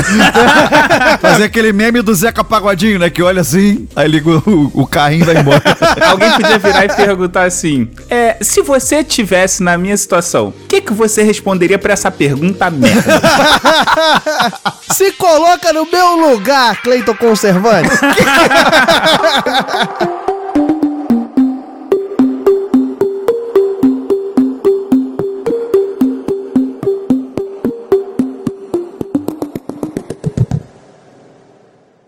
Fazer aquele meme do Zeca Pagodinho, né? Que olha assim, aí liga o, o carrinho e vai embora. Alguém podia virar e perguntar assim: É, se você tivesse na minha situação, o que, que você responderia pra essa pergunta merda? Se coloca no meu lugar, Cleiton Conservante.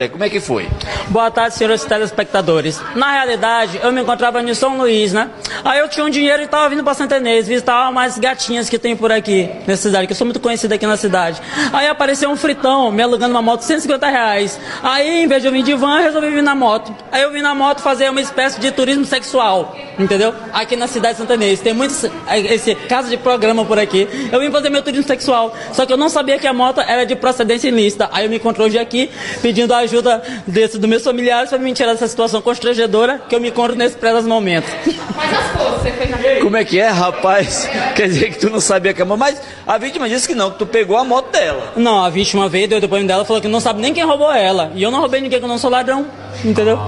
Como é que foi? Boa tarde, senhores telespectadores. Na realidade, eu me encontrava em São Luís, né? Aí eu tinha um dinheiro e tava vindo pra Santa Inês, visitar umas gatinhas que tem por aqui, nessa cidade, que eu sou muito conhecido aqui na cidade. Aí apareceu um fritão me alugando uma moto de 150 reais. Aí, em vez de eu vir de van, eu resolvi vir na moto. Aí eu vim na moto fazer uma espécie de turismo sexual, entendeu? Aqui na cidade de Santa Inês. Tem muitos, esse casa de programa por aqui. Eu vim fazer meu turismo sexual. Só que eu não sabia que a moto era de procedência ilícita. Aí eu me encontrei hoje aqui, pedindo ajuda desse, dos meus familiares para me tirar dessa situação constrangedora que eu me encontro nesse presente momento. Mas as coisas, você fez na Como é que é, rapaz? Quer dizer que tu não sabia que a moto. Mas a vítima disse que não, que tu pegou a moto dela. Não, a vítima veio, deu o depoimento dela, falou que não sabe nem quem roubou ela. E eu não roubei ninguém, que eu não sou ladrão, entendeu?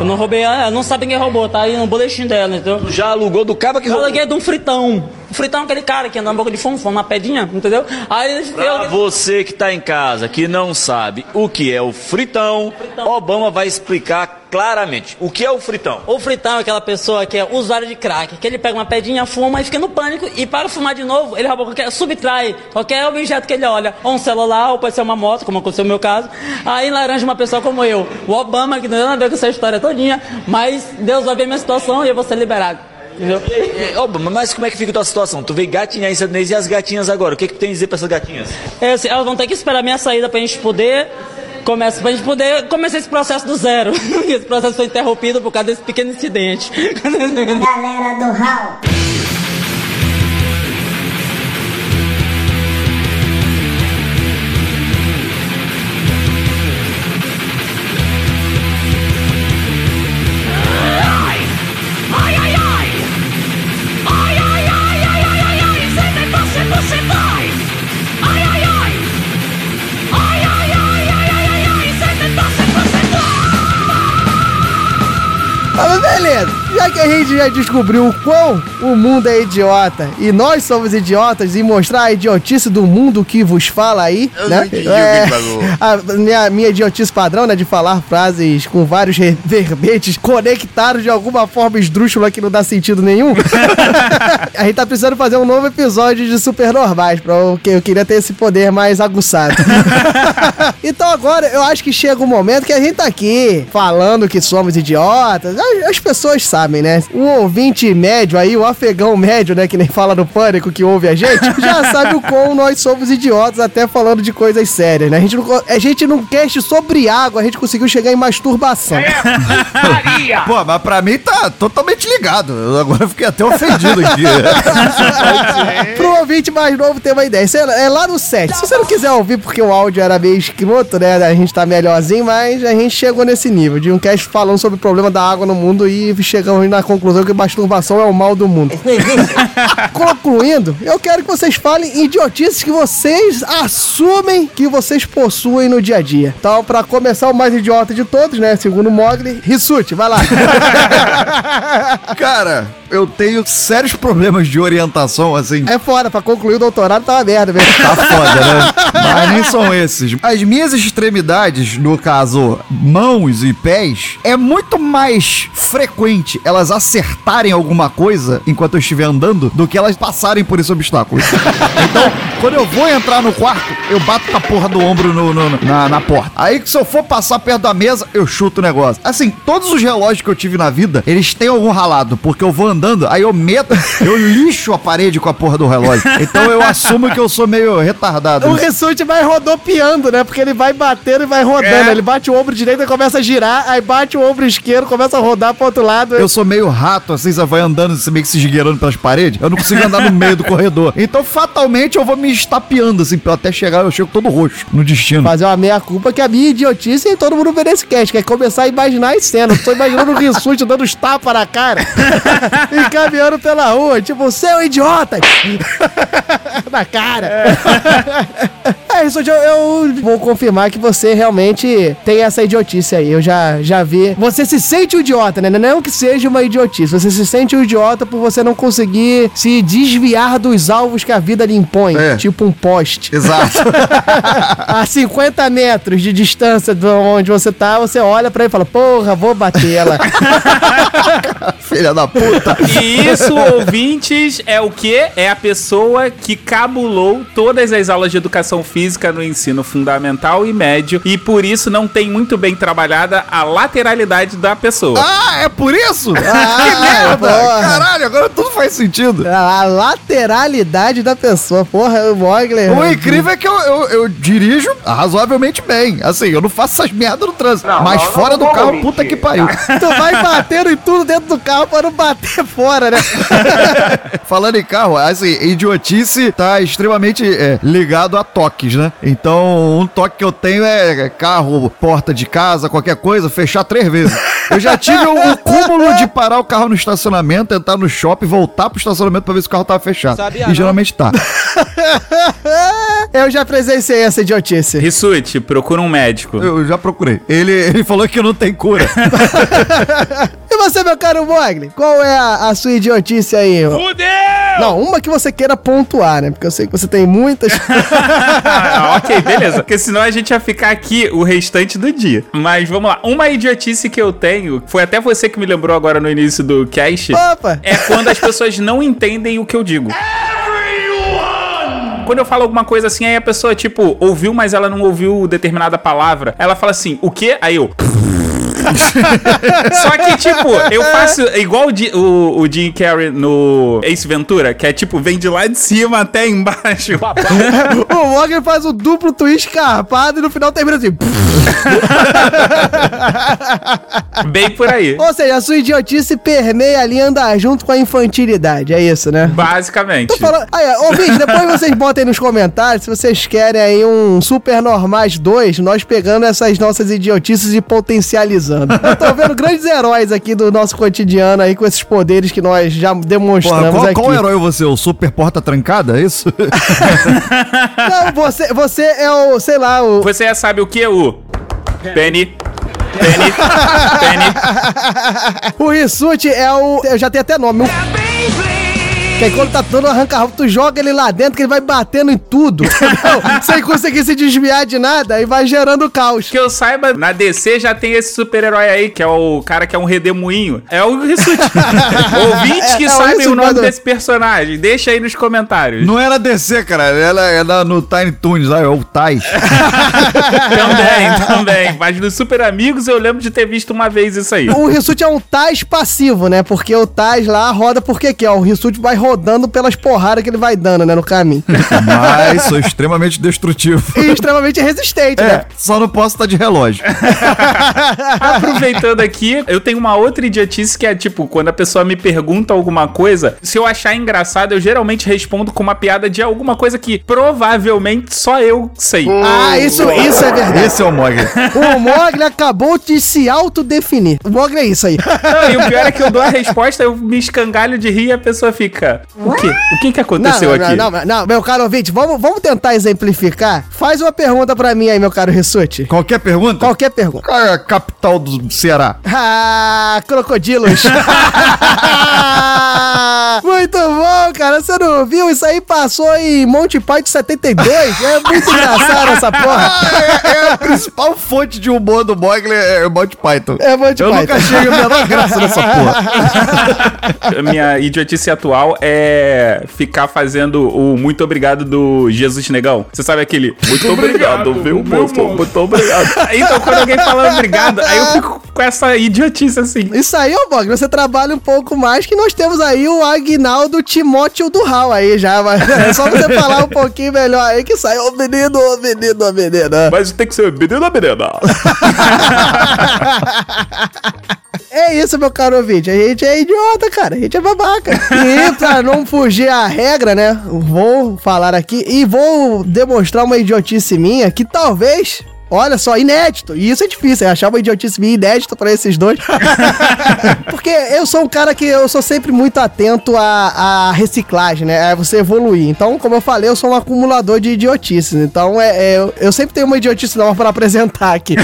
Eu não roubei ela, ela não sabe quem roubou, tá aí no boletim dela, entendeu? Tu já alugou do cabo que Eu roubou? aluguei de um fritão. O fritão é aquele cara que anda na boca de fumo, uma pedinha, entendeu? Aí ele Pra você que tá em casa, que não sabe o que é o fritão, Obama vai explicar claramente. O que é o fritão? O fritão é aquela pessoa que é usuário de crack, que ele pega uma pedinha, fuma e fica no pânico, e para fumar de novo, ele rouba qualquer, subtrai qualquer objeto que ele olha, ou um celular, ou pode ser uma moto, como aconteceu no meu caso, aí laranja uma pessoa como eu, o Obama, que não tem nada a ver com essa história todinha, mas Deus vai ver minha situação e eu vou ser liberado. É, mas como é que fica a tua situação? Tu veio gatinhar em Santo Inês e as gatinhas agora? O que, que tu tem a dizer pra essas gatinhas? É, assim, elas vão ter que esperar minha saída pra gente poder. Começa, pra gente poder começar esse processo do zero. esse processo foi interrompido por causa desse pequeno incidente. Galera do Hall. Vai! Já que a gente já descobriu o quão o mundo é idiota e nós somos idiotas e mostrar a idiotice do mundo que vos fala aí, Eu né? entendi o falou. a minha, minha idiotice padrão, né, de falar frases com vários verbetes conectados de alguma forma esdrúxula que não dá sentido nenhum. a gente tá precisando fazer um novo episódio de Super Normais, porque eu queria ter esse poder mais aguçado. então agora eu acho que chega um momento que a gente tá aqui falando que somos idiotas. As, as pessoas sabem, né? O ouvinte médio aí, o afegão médio, né? Que nem fala no pânico que ouve a gente, já sabe o quão nós somos idiotas, até falando de coisas sérias, né? A gente, não, a gente num cast sobre água, a gente conseguiu chegar em masturbação. Pô, mas pra mim tá totalmente ligado. Eu agora fiquei até ofendido aqui. Pro ouvinte mais novo ter uma ideia. Isso é, é lá no 7. Se você não quiser ouvir porque o áudio era meio escroto, né? A gente tá melhorzinho, mas a gente chegou nesse nível de um cast falando sobre o problema da água no mundo e chegamos na conclusão que masturbação é o mal do mundo. Concluindo, eu quero que vocês falem idiotices que vocês assumem que vocês possuem no dia a dia. Então, pra começar, o mais idiota de todos, né? Segundo o Mogli, Rissuti, vai lá. Cara, eu tenho sérios problemas de orientação, assim. É foda, pra concluir o doutorado tá uma merda mesmo. Tá foda, né? Mas nem são esses. As minhas extremidades, no caso, mãos e pés, é muito mais frequente elas acertarem alguma coisa enquanto eu estiver andando do que elas passarem por esse obstáculo. Então, quando eu vou entrar no quarto, eu bato com a porra do ombro no- no- na, na porta. Aí que se eu for passar perto da mesa, eu chuto o negócio. Assim, todos os relógios que eu tive na vida, eles têm algum ralado, porque eu vou andando, aí eu meto, eu lixo a parede com a porra do relógio. Então eu assumo que eu sou meio retardado. O Rissuti vai rodopiando, né? Porque ele vai batendo e vai rodando. É. Ele bate o ombro direito e começa a girar, aí bate o ombro esquerdo, começa a rodar pro outro lado. Eu sou meio rato, assim, você vai andando, você meio que se esgueirando pelas paredes. Eu não consigo andar no meio do corredor. Então, fatalmente, eu vou me estapeando, assim, até chegar, eu chego todo roxo no destino. Fazer uma meia-culpa que a minha idiotice e todo mundo vê nesse cast, que é começar a imaginar as cenas. Tô imaginando o Rissuti dando os tapas na cara e caminhando pela rua, tipo, seu idiota! na cara. É, isso, eu, eu vou confirmar que você realmente tem essa idiotice aí. Eu já, já vi. Você se sente um idiota, né? Não que seja uma idiotice. Você se sente um idiota por você não conseguir se desviar dos alvos que a vida lhe impõe. É. Tipo um poste. Exato. A 50 metros de distância de onde você tá, você olha pra ele e fala: Porra, vou bater ela. Filha da puta. E isso, ouvintes, é o quê? É a pessoa que cabulou todas as aulas de educação física no ensino fundamental e médio e por isso não tem muito bem trabalhada a lateralidade da pessoa. Ah, é por isso? Ah, que merda! porra. Caralho, agora tudo faz sentido. A lateralidade da pessoa. Porra, o Mogler. O incrível é que eu, eu, eu dirijo razoavelmente bem. Assim, eu não faço essas merdas no trânsito. mas não, fora não do carro, mentir. puta que pariu. Tu vai batendo em tudo dentro do carro pra não bater fora, né? Falando em carro, assim, idiotice tá extremamente é, ligado a toques, né? Então, um toque que eu tenho é carro, porta de casa, qualquer coisa, fechar três vezes. Eu já tive o, o cúmulo de parar o carro no estacionamento, entrar no shopping, voltar pro estacionamento pra ver se o carro tava fechado. Sabia e não. geralmente tá. Eu já presenciei essa idiotice. Rissuti, procura um médico. Eu já procurei. Ele, ele falou que não tem cura. E você, meu caro Mogli? Qual é a, a sua idiotice aí? Fudeu! Não, uma que você queira pontuar, né? Porque eu sei que você tem muitas. Ah, ok, beleza. Porque senão a gente ia ficar aqui o restante do dia. Mas vamos lá. Uma idiotice que eu tenho, foi até você que me lembrou agora no início do cast. Opa! É quando as pessoas não entendem o que eu digo. Quando eu falo alguma coisa assim, aí a pessoa, tipo, ouviu, mas ela não ouviu determinada palavra. Ela fala assim, o quê? Aí eu. Só que, tipo, eu faço igual o, o, o Jim Carrey no Ace Ventura, que é tipo, vem de lá de cima até embaixo. o Mogli faz o duplo twist carpado e no final termina assim. Bem por aí. Ou seja, a sua idiotice permeia ali andar junto com a infantilidade. É isso, né? Basicamente. Tô falando. Ouvinte, depois vocês botem nos comentários se vocês querem aí um Super Normais 2, nós pegando essas nossas idiotices e potencializando. Eu tô vendo grandes heróis aqui do nosso cotidiano aí com esses poderes que nós já demonstramos Porra, qual, aqui. qual herói você? O super porta trancada? É isso? Não, você, você é o, sei lá, o. Você já sabe o que? O Penny. Penny. Penny. O Rissuti é o. Eu já tenho até nome. O... Que aí quando tá todo arranca tu joga ele lá dentro que ele vai batendo em tudo. entendeu? Sem conseguir se desviar de nada e vai gerando caos. Que eu saiba, na DC já tem esse super-herói aí, que é o cara que é um redemoinho. É o Rissuti. Ouvintes que É, é o o nome desse personagem, deixa aí nos comentários. Não era DC, cara. Ela é da- no Tiny Toons, lá, é o Tais. Também, também. Mas nos Super Amigos eu lembro de ter visto uma vez isso aí. O Rissuti é um Tais passivo, né? Porque o Tais lá roda porque que, ó. O Rissuti vai rodando pelas porradas que ele vai dando, né? No caminho. Mas sou extremamente destrutivo. E extremamente resistente, né? É, só não posso estar de relógio. Aproveitando aqui, eu tenho uma outra idiotice que é tipo, quando a pessoa me pergunta alguma coisa, se eu achar engraçado, eu geralmente respondo com uma piada de alguma coisa que provavelmente só eu sei. Ah, isso, isso é verdade. Esse é o Mogli. O Mogli acabou de se autodefinir. O Mogli é isso aí. Não, e o pior é que eu dou a resposta, eu me escangalho de rir e a pessoa fica. Cara, o quê? O que que aconteceu não, não, aqui? Não, não, não, meu caro ouvinte, vamos, vamos tentar exemplificar. Faz uma pergunta pra mim aí, meu caro Rissuti. Qualquer pergunta? Qualquer pergunta. Qual é a capital do Ceará? Ah, crocodilos. muito bom, cara. Você não viu? Isso aí passou em Monty Python 72. É muito engraçado essa porra. Ah, é, é a principal fonte de humor do Mogli é Monty Python. É Monty Eu Python. nunca achei a menor graça nessa porra. A minha idiotice atual é ficar fazendo o muito obrigado do Jesus Negão. Você sabe aquele muito obrigado, viu, moço? Muito obrigado. Então, quando alguém fala obrigado, aí eu fico com essa idiotice assim. Isso aí, ô Bog, você trabalha um pouco mais que nós temos aí o Agnaldo Timóteo do Hal aí já, mas é só você falar um pouquinho melhor aí que sai, ô menino, ô menino, ô menina. Mas tem que ser menino ou menina? É isso, meu caro ouvinte. A gente é idiota, cara. A gente é babaca. E pra não fugir à regra, né? Vou falar aqui e vou demonstrar uma idiotice minha que talvez. Olha só, inédito. E isso é difícil, é achar uma idiotice minha inédita pra esses dois. Porque eu sou um cara que eu sou sempre muito atento à, à reciclagem, né? A você evoluir. Então, como eu falei, eu sou um acumulador de idiotices. Então, é, é, eu, eu sempre tenho uma idiotice nova pra apresentar aqui.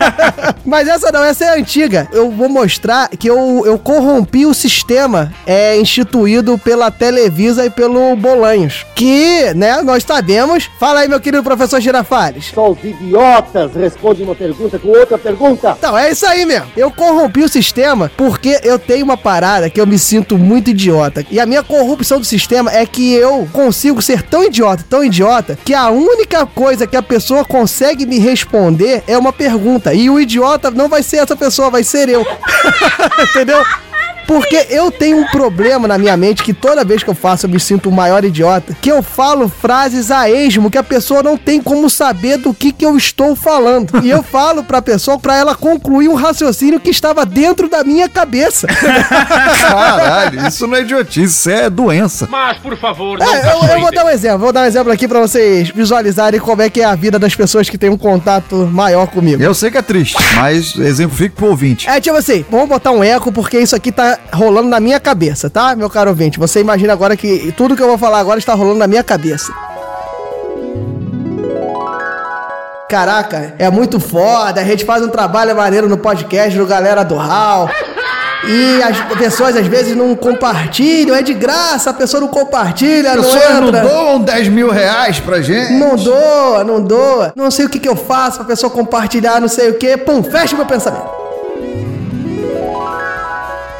Mas essa não, essa é antiga. Eu vou mostrar que eu, eu corrompi o sistema é, instituído pela Televisa e pelo Bolanhos. Que, né, nós sabemos. Fala aí, meu querido professor Girafales. Só os idiotas respondem uma pergunta com outra pergunta. Então, é isso aí mesmo. Eu corrompi o sistema porque eu tenho uma parada que eu me sinto muito idiota. E a minha corrupção do sistema é que eu consigo ser tão idiota, tão idiota, que a única coisa que a pessoa consegue me responder é uma pergunta. E o idiota não vai ser essa pessoa, vai ser eu. Entendeu? Porque eu tenho um problema na minha mente que toda vez que eu faço eu me sinto o maior idiota, que eu falo frases a esmo que a pessoa não tem como saber do que que eu estou falando. E eu falo pra pessoa pra ela concluir um raciocínio que estava dentro da minha cabeça. Caralho, isso não é idiotice, isso é doença. Mas, por favor, É, eu, eu vou dar um exemplo, vou dar um exemplo aqui pra vocês visualizarem como é que é a vida das pessoas que têm um contato maior comigo. Eu sei que é triste, mas exemplifique pro ouvinte. É tipo assim, vamos botar um eco porque isso aqui tá rolando na minha cabeça, tá, meu caro ouvinte? Você imagina agora que tudo que eu vou falar agora está rolando na minha cabeça. Caraca, é muito foda, a gente faz um trabalho maneiro no podcast do Galera do Hall. E as pessoas às vezes não compartilham, é de graça, a pessoa não compartilha, não Pessoas não entra. doam 10 mil reais pra gente. Não doa, não doa. Não sei o que, que eu faço pra pessoa compartilhar, não sei o que. Pum, fecha meu pensamento.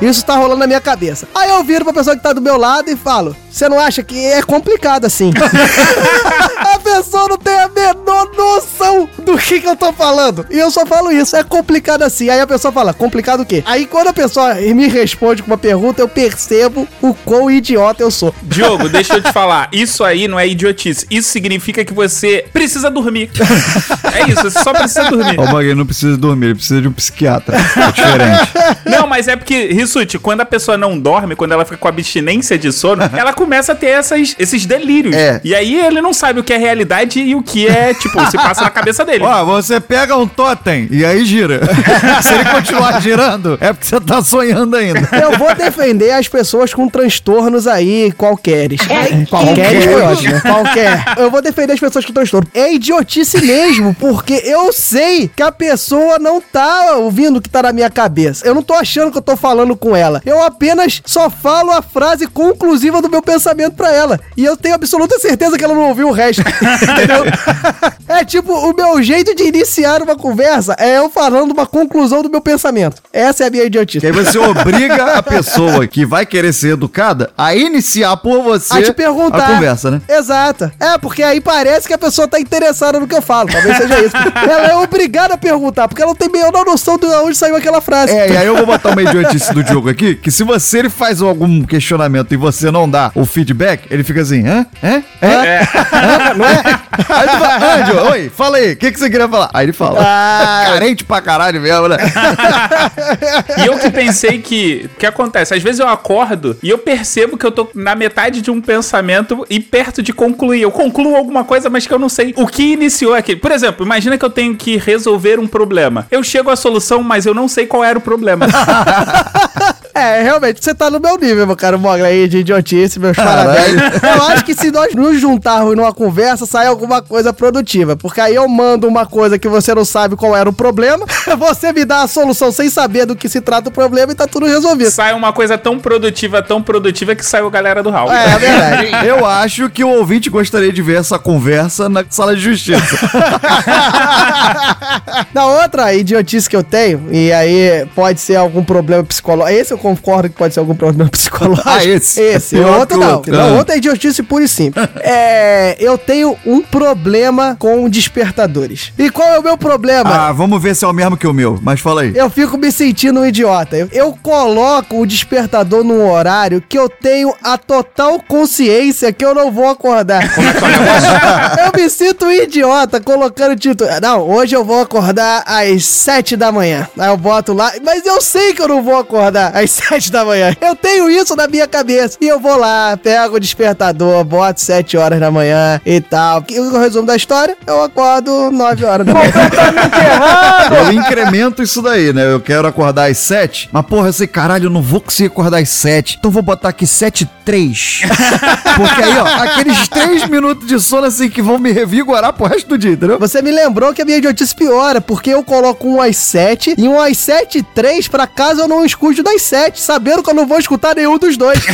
Isso tá rolando na minha cabeça. Aí eu viro pra pessoa que tá do meu lado e falo: Você não acha que é complicado assim? a pessoa não tem a menor noção do que, que eu tô falando. E eu só falo isso: é complicado assim. Aí a pessoa fala: Complicado o quê? Aí quando a pessoa me responde com uma pergunta, eu percebo o quão idiota eu sou. Diogo, deixa eu te falar. Isso aí não é idiotice. Isso significa que você precisa dormir. É isso, você só precisa dormir. Ô, Magui, não precisa dormir, ele precisa de um psiquiatra. É diferente. Não, mas é porque, Rissuti, quando a pessoa não dorme, quando ela fica com abstinência de sono, ela começa a ter essas, esses delírios. É. E aí ele não sabe o que é realidade e o que é, tipo, se passa na cabeça dele. Ó, você pega um totem e aí gira. Se ele continuar girando, é porque você tá sonhando ainda. Eu vou defender as pessoas com transtornos aí qualqueres. Qualquer. Qualquer foi ótimo. Qualquer. Eu vou defender as pessoas com transtorno. É idiotice mesmo, porque eu sei que a pessoa não tá ouvindo o que tá na minha cabeça. Eu não tô achando que eu tô falando com ela. Eu apenas só falo a frase conclusiva do meu pensamento pra ela. E eu tenho absoluta certeza que ela não ouviu o resto. Entendeu? É tipo, o meu jeito de iniciar uma conversa é eu falando uma conclusão do meu pensamento. Essa é a minha idiotice. Que aí você obriga a pessoa que vai querer ser educada a iniciar por você a te perguntar. a conversa, né? Exato. É, porque aí parece que a pessoa tá interessada no que eu falo. Talvez seja isso. ela é obrigada a perguntar, porque ela não tem menor noção de onde saiu aquela frase. É, e aí eu vou botar uma idiotice do Diogo aqui, que se você ele faz algum questionamento e você não dá o feedback, ele fica assim, hã? Hã? Hã? Hã? Não é? Aí tu fala, oi, fala aí, o que, que você queria falar? Aí ele fala, Ah. carente pra caralho mesmo, né? E eu que pensei que. O que acontece? Às vezes eu acordo e eu percebo que eu tô na metade de um pensamento e perto de concluir. Eu concluo alguma coisa, mas que eu não sei o que iniciou aqui. Por exemplo, imagina que eu tenho que resolver um problema. Eu chego à solução, mas eu não sei qual era o problema. É, realmente, você tá no meu nível, meu caro Mogli aí de idiotice, meus parabéns. Eu acho que se nós nos juntarmos numa conversa, sai alguma coisa produtiva. Porque aí eu mando uma coisa que você não sabe qual era o problema, você me dá a solução sem saber do que se trata o problema e tá tudo resolvido. Sai uma coisa tão produtiva, tão produtiva que saiu a galera do Raul. É, é verdade. Eu acho que o ouvinte gostaria de ver essa conversa na sala de justiça. Na outra idiotice que eu tenho, e aí pode ser algum problema psicológico. Esse eu concordo que pode ser algum problema psicológico. Ah, esse? Esse. O outro não. outro. Não, Ah. outra é idiotice pura e simples. É, eu tenho um problema com despertadores. E qual é o meu problema? ah, vamos ver se é o mesmo que o meu. Mas fala aí. Eu fico me sentindo um idiota. Eu, eu coloco o despertador num horário que eu tenho a total consciência que eu não vou acordar. eu me sinto um idiota colocando o título. Não, hoje eu vou acordar às 7 da manhã. Aí eu boto lá, mas eu sei que eu não vou acordar às 7 da manhã. Eu tenho isso na minha cabeça. E eu vou lá, pego o despertador, boto 7 horas da manhã e tal. E o resumo da história, eu acordo 9 horas da manhã. Eu incremento isso daí, né? Eu quero acordar às 7, mas porra, eu sei, caralho, eu não vou conseguir acordar às 7. Então vou botar aqui 7 e 3. Porque aí, ó, aqueles 3 minutos de sono assim que vão me revigorar pro resto do dia, entendeu? Você me lembrou que a minha idiotice piora, porque eu coloco um às 7 e um às 7 e 3 pra caso eu não escute das 7, sabendo que eu não vou escutar nenhum dos dois.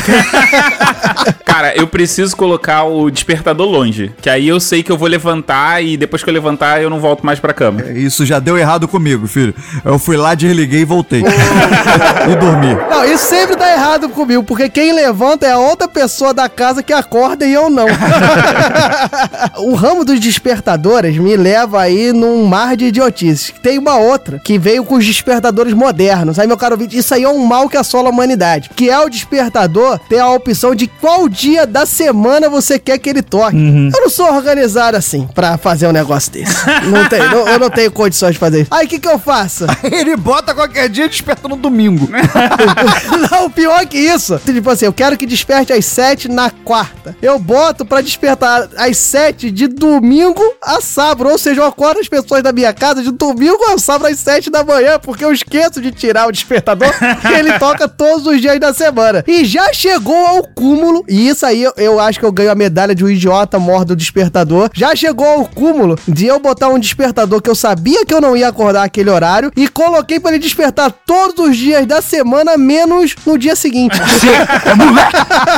Cara, eu preciso colocar o despertador longe. Que aí eu sei que eu vou levantar e depois que eu levantar eu não volto mais pra cama. Isso já deu errado comigo, filho. Eu fui lá, desliguei e voltei. e dormi. Não, isso sempre dá errado comigo, porque quem levanta é a outra pessoa da casa que acorda e eu não. o ramo dos despertadores me leva aí num mar de idiotices. Tem uma outra que veio com os despertadores modernos. Aí, meu caro vídeo, isso aí é um mal que assola a humanidade. Que é o despertador ter a opção de qual dia da semana você quer que ele toque. Eu não sou organizado assim pra fazer um negócio desse. Não tenho, não- eu não tenho condições de fazer isso. Aí o que, que eu faço? Ele bota qualquer dia e desperta no domingo. Não, pior que isso. Tipo assim, eu quero que desperte às 7 na quarta. Eu boto pra despertar às 7 de domingo a sábado. Ou seja, eu acordo as pessoas da minha casa de domingo a sábado às 7 da manhã, porque eu esqueço de tirar o despertador que ele toca todos os dias da semana. E já chegou ao cúmulo, e isso aí eu, eu acho que eu ganho a medalha de um idiota mor do despertador. Já chegou ao cúmulo de eu botar um despertador que eu sabia que eu não ia acordar aquele horário e coloquei pra ele despertar todos os dias da semana, menos no dia seguinte.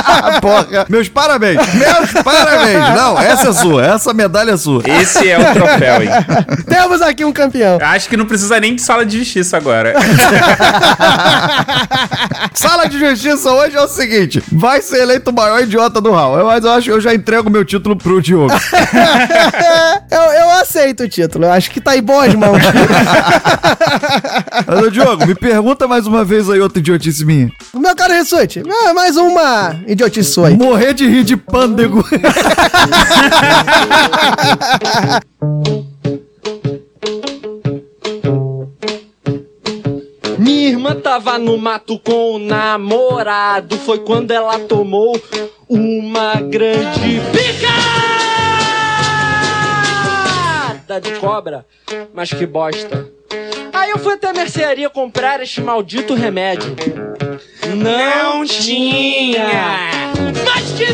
Ah, porra. Meus parabéns. Meus parabéns. Não, essa é sua. Essa medalha é sua. Esse é o troféu, hein? Temos aqui um campeão. Acho que não precisa nem de sala de justiça agora. Sala de Justiça hoje é o seguinte: vai ser eleito o maior idiota do Raul. Mas eu acho que eu já entrego meu título pro Diogo. eu, eu aceito o título. Eu acho que tá em boas mãos. Mas, ô, Diogo, me pergunta mais uma vez aí outra idiotice minha. Meu caro Ressute, ah, mais uma idiotice sua aí. Morrer de rir de pândego. Minha irmã tava no mato com o namorado. Foi quando ela tomou uma grande de cobra. Mas que bosta. Aí eu fui até a mercearia comprar este maldito remédio. Não tinha! Mas que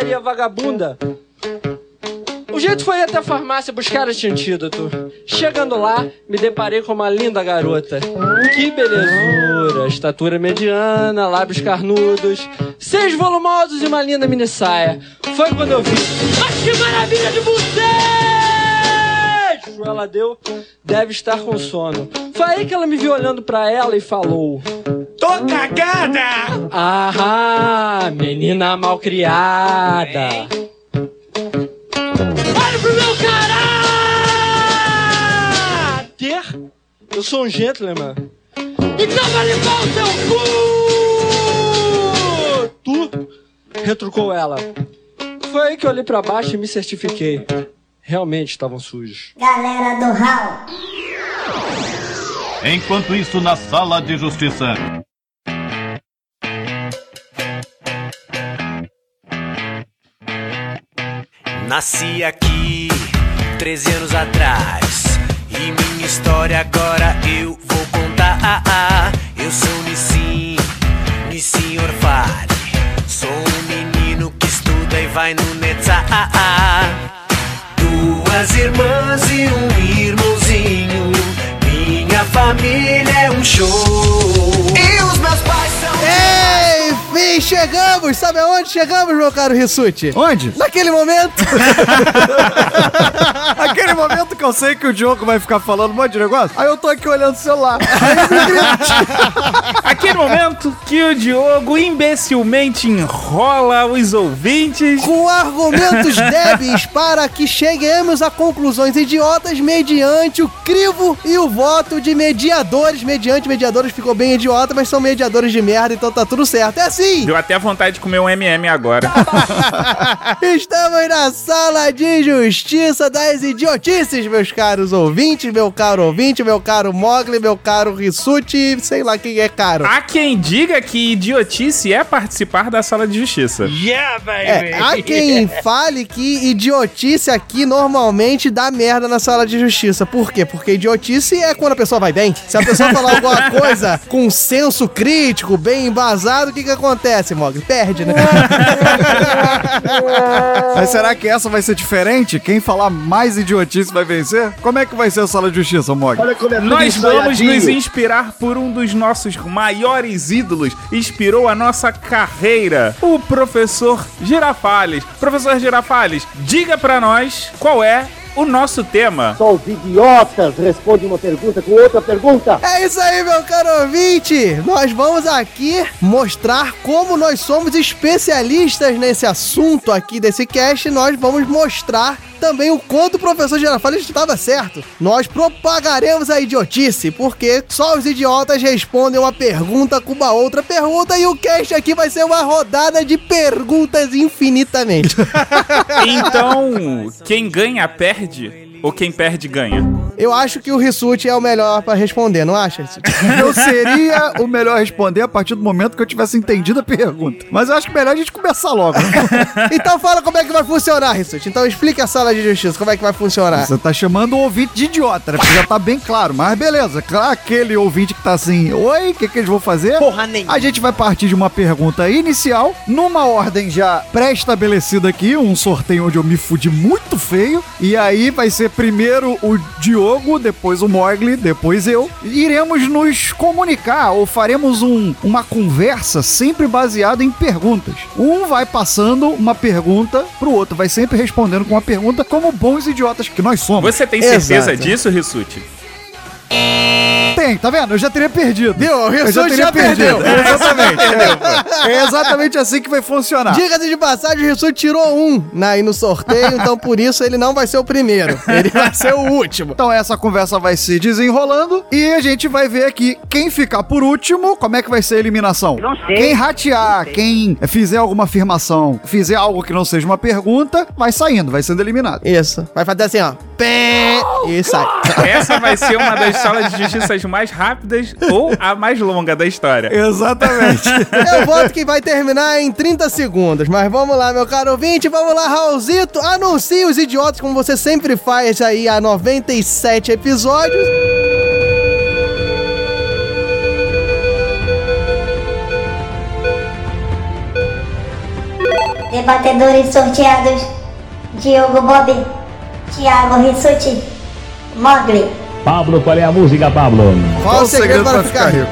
mercearia vagabunda! Jeito foi até a farmácia buscar este antídoto. Chegando lá, me deparei com uma linda garota. Que belezura! Estatura mediana, lábios carnudos, seis volumosos e uma linda mini saia. Foi quando eu vi. Mas que maravilha de bucejo! Ela deu, deve estar com sono. Foi aí que ela me viu olhando pra ela e falou: Tô cagada! Ah, menina malcriada. Olha pro meu caráter! Eu sou um gentleman. Então vai limpar o seu cu! Tu? Retrucou ela. Foi aí que eu olhei pra baixo e me certifiquei. Realmente estavam sujos. Galera do Raul. Enquanto isso, na sala de justiça. Nasci aqui 13 anos atrás E minha história agora eu vou contar. Eu sou Nissim, Nissim Orfale. Sou um menino que estuda e vai no Netzah. Duas irmãs e um irmãozinho. Minha família é um show. Chegamos! Sabe aonde chegamos, meu caro Rissuti? Onde? Naquele momento. Aquele momento que eu sei que o Diogo vai ficar falando um monte de negócio, aí eu tô aqui olhando o celular. Aquele momento que o Diogo imbecilmente enrola os ouvintes. com argumentos débeis para que cheguemos a conclusões idiotas mediante o crivo e o voto de mediadores. Mediante mediadores ficou bem idiota, mas são mediadores de merda, então tá tudo certo. É assim! Deu até vontade de comer um MM agora. Estamos na sala de justiça das idiotices, meus caros ouvintes, meu caro ouvinte, meu caro Mogli, meu caro Rissuti, sei lá quem é caro. Há quem diga que idiotice é participar da sala de justiça. Yeah, É, há quem fale que idiotice aqui normalmente dá merda na sala de justiça. Por quê? Porque idiotice é quando a pessoa vai bem. Se a pessoa falar alguma coisa com senso crítico, bem embasado, o que que acontece, Mogli? Perde, né? Mas será que essa vai ser diferente? Quem falar mais idiotice vai vencer? Como é que vai ser a sala de justiça, Mog? Olha como é Nós vamos nos inspirar por um dos nossos maiores ídolos. Inspirou a nossa carreira, o professor Girafales. Professor Girafales, diga pra nós qual é o nosso tema. Só os idiotas respondem uma pergunta com outra pergunta. É isso aí, meu caro ouvinte! Nós vamos aqui mostrar como nós somos especialistas nesse assunto aqui desse cast. Nós vamos mostrar também o quanto o professor Girafales estava certo. Nós propagaremos a idiotice, porque só os idiotas respondem uma pergunta com uma outra pergunta e o cast aqui vai ser uma rodada de perguntas infinitamente. Então, quem ganha perde ou quem perde ganha? Eu acho que o Rissuti é o melhor pra responder, não acha? Rissuti? Eu seria o melhor a responder a partir do momento que eu tivesse entendido a pergunta. Mas eu acho que melhor a gente começar logo. né? então fala como é que vai funcionar, Rissuti. Então explica a sala de justiça, como é que vai funcionar. Você tá chamando o ouvinte de idiota, né? Porque já tá bem claro. Mas beleza, claro, aquele ouvinte que tá assim, oi, o que, que eles vão fazer? Porra nenhuma. A gente vai partir de uma pergunta inicial, numa ordem já pré-estabelecida aqui, um sorteio onde eu me fudi muito feio. E aí vai ser primeiro o Diogo, depois o Mogli, depois eu. Iremos nos comunicar ou faremos um- uma conversa sempre baseada em perguntas. Um vai passando uma pergunta pro outro, vai sempre respondendo com uma pergunta, como bons idiotas que nós somos. Você tem certeza Exato. disso, Rissuti? Tem, tá vendo? Eu já teria perdido. Viu? O Eu Rissuti já perdeu. É, exatamente. É, é exatamente assim que vai funcionar. Diga-se de passagem, o Rissuti tirou um na, aí no sorteio, então por isso ele não vai ser o primeiro. Ele vai ser o último. Então essa conversa vai se desenrolando e a gente vai ver aqui quem ficar por último, como é que vai ser a eliminação. Não sei. Quem ratear, quem fizer alguma afirmação, fizer algo que não seja uma pergunta, vai saindo, vai sendo eliminado. Isso. Vai fazer assim, ó. Pé e sai. Essa vai ser uma das salas de justiça mais rápidas ou a mais longa da história. Exatamente. Eu voto que vai terminar em 30 segundos. Mas vamos lá, meu caro ouvinte. Vamos lá, Raulzito. Anuncie os idiotas, como você sempre faz aí há 97 episódios. Debatedores sorteados: Diogo Bob, Thiago Rissuti, Mogli. Pablo, qual é a música, Pablo? Qual o segredo para ficar rico?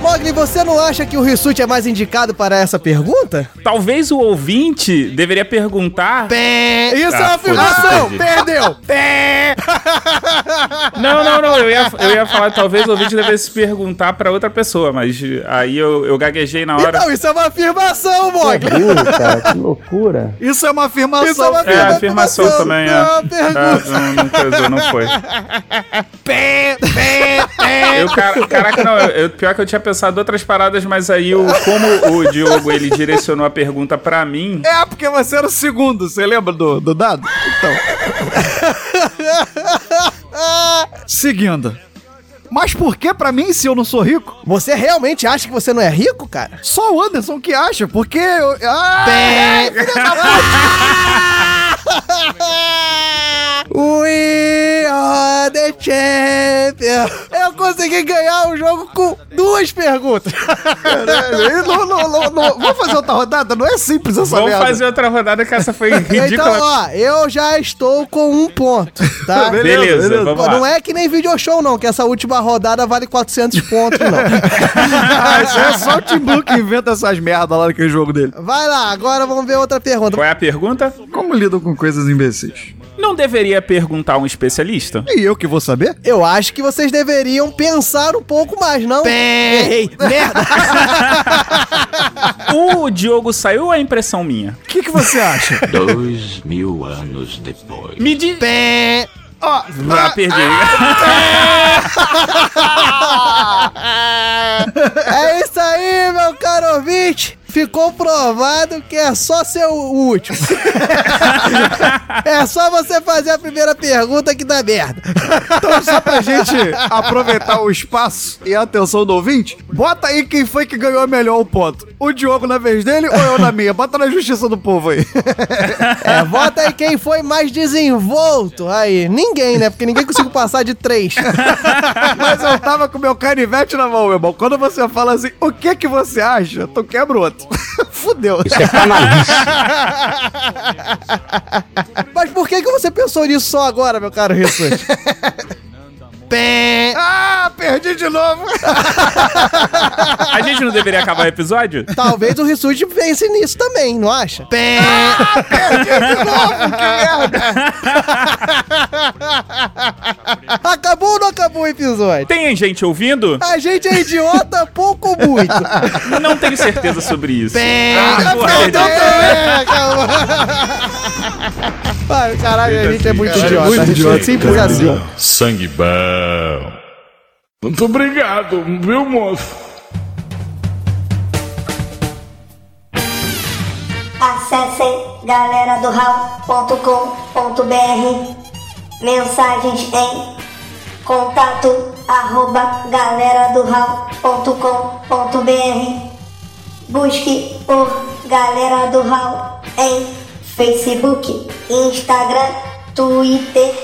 Mogli, você não acha que o Rissuti é mais indicado para essa pergunta? Talvez o ouvinte deveria perguntar. Pé. Isso é Ah, uma afirmação. foda-se, perdi. Perdeu. Pé. Não, não, não. Eu ia, eu ia falar, talvez o ouvinte devesse perguntar pra outra pessoa, mas aí eu, eu gaguejei na hora. Então, isso é uma afirmação, Mogli. cara, que loucura. Isso é uma afirmação. Isso é uma É, a afirmação também é. Não é pergunta. Ah, não, não coisou, não foi. Pé, pé, pé. Eu, cara- caraca, não, eu- pior que eu tinha pensado outras paradas, mas aí o, como o Diogo ele direcionou a pergunta pra mim. É, porque você era o segundo, você lembra do, do dado? Então. Seguindo. Mas por que pra mim se eu não sou rico? Você realmente acha que você não é rico, cara? Só o Anderson que acha, porque eu. Ah, Pé. filha da tempo. Eu consegui ganhar o jogo com duas perguntas. Caralho, não, não, não, não. Vamos fazer outra rodada? Não é simples essa Vamos merda. fazer outra rodada que essa foi ridícula. Então, ó, eu já estou com um ponto, tá? Beleza, vamos lá. Não é que nem video show, não, que essa última rodada vale 400 pontos, não. Ah, isso é só o Tim Blue que inventa essas merdas lá naquele jogo dele. Vai lá, agora vamos ver outra pergunta. Qual é a pergunta? Como lidam com coisas imbecis? Não deveria perguntar a um especialista? E eu que vou saber? Eu acho que vocês deveriam pensar um pouco mais, não? Errei. Merda. O Diogo saiu ou é impressão minha? O que, que você acha? Dois mil anos depois. Me diz. Pé. Ó, Já perdi. É isso aí, meu caro ouvinte. Ficou provado que é só ser o último. é só você fazer a primeira pergunta que dá merda. Então, só pra gente aproveitar o espaço e a atenção do ouvinte, bota aí quem foi que ganhou melhor o ponto. O Diogo na vez dele ou eu na minha? Bota na justiça do povo aí. É, vota aí quem foi mais desenvolto. Aí, ninguém, né? Porque ninguém conseguiu passar de três. Mas eu tava com meu canivete na mão, meu irmão. Quando você fala assim, o que que você acha? Tu quebra o outro. Fudeu. Isso é canalice. Mas por que, que você pensou nisso só agora, meu caro Jesus? Pé. Ah, perdi de novo. A gente não deveria acabar o episódio? Talvez o Rissuti pense nisso também, não acha? Pé. Ah, perdi de novo, que merda. Acabou ou não acabou o episódio? Tem gente ouvindo? A gente é idiota pouco ou muito. Não tenho certeza sobre isso. Pé. Ah, porra, também, calma. Ai, caralho, a gente é muito idiota. muito gente idiota, é simples assim. Sangue bom. Muito obrigado, viu, moço? Acessem galeradoral.com.br Mensagens em contato arroba galeradoral.com.br Busque por Galera do Hall em Facebook, Instagram, Twitter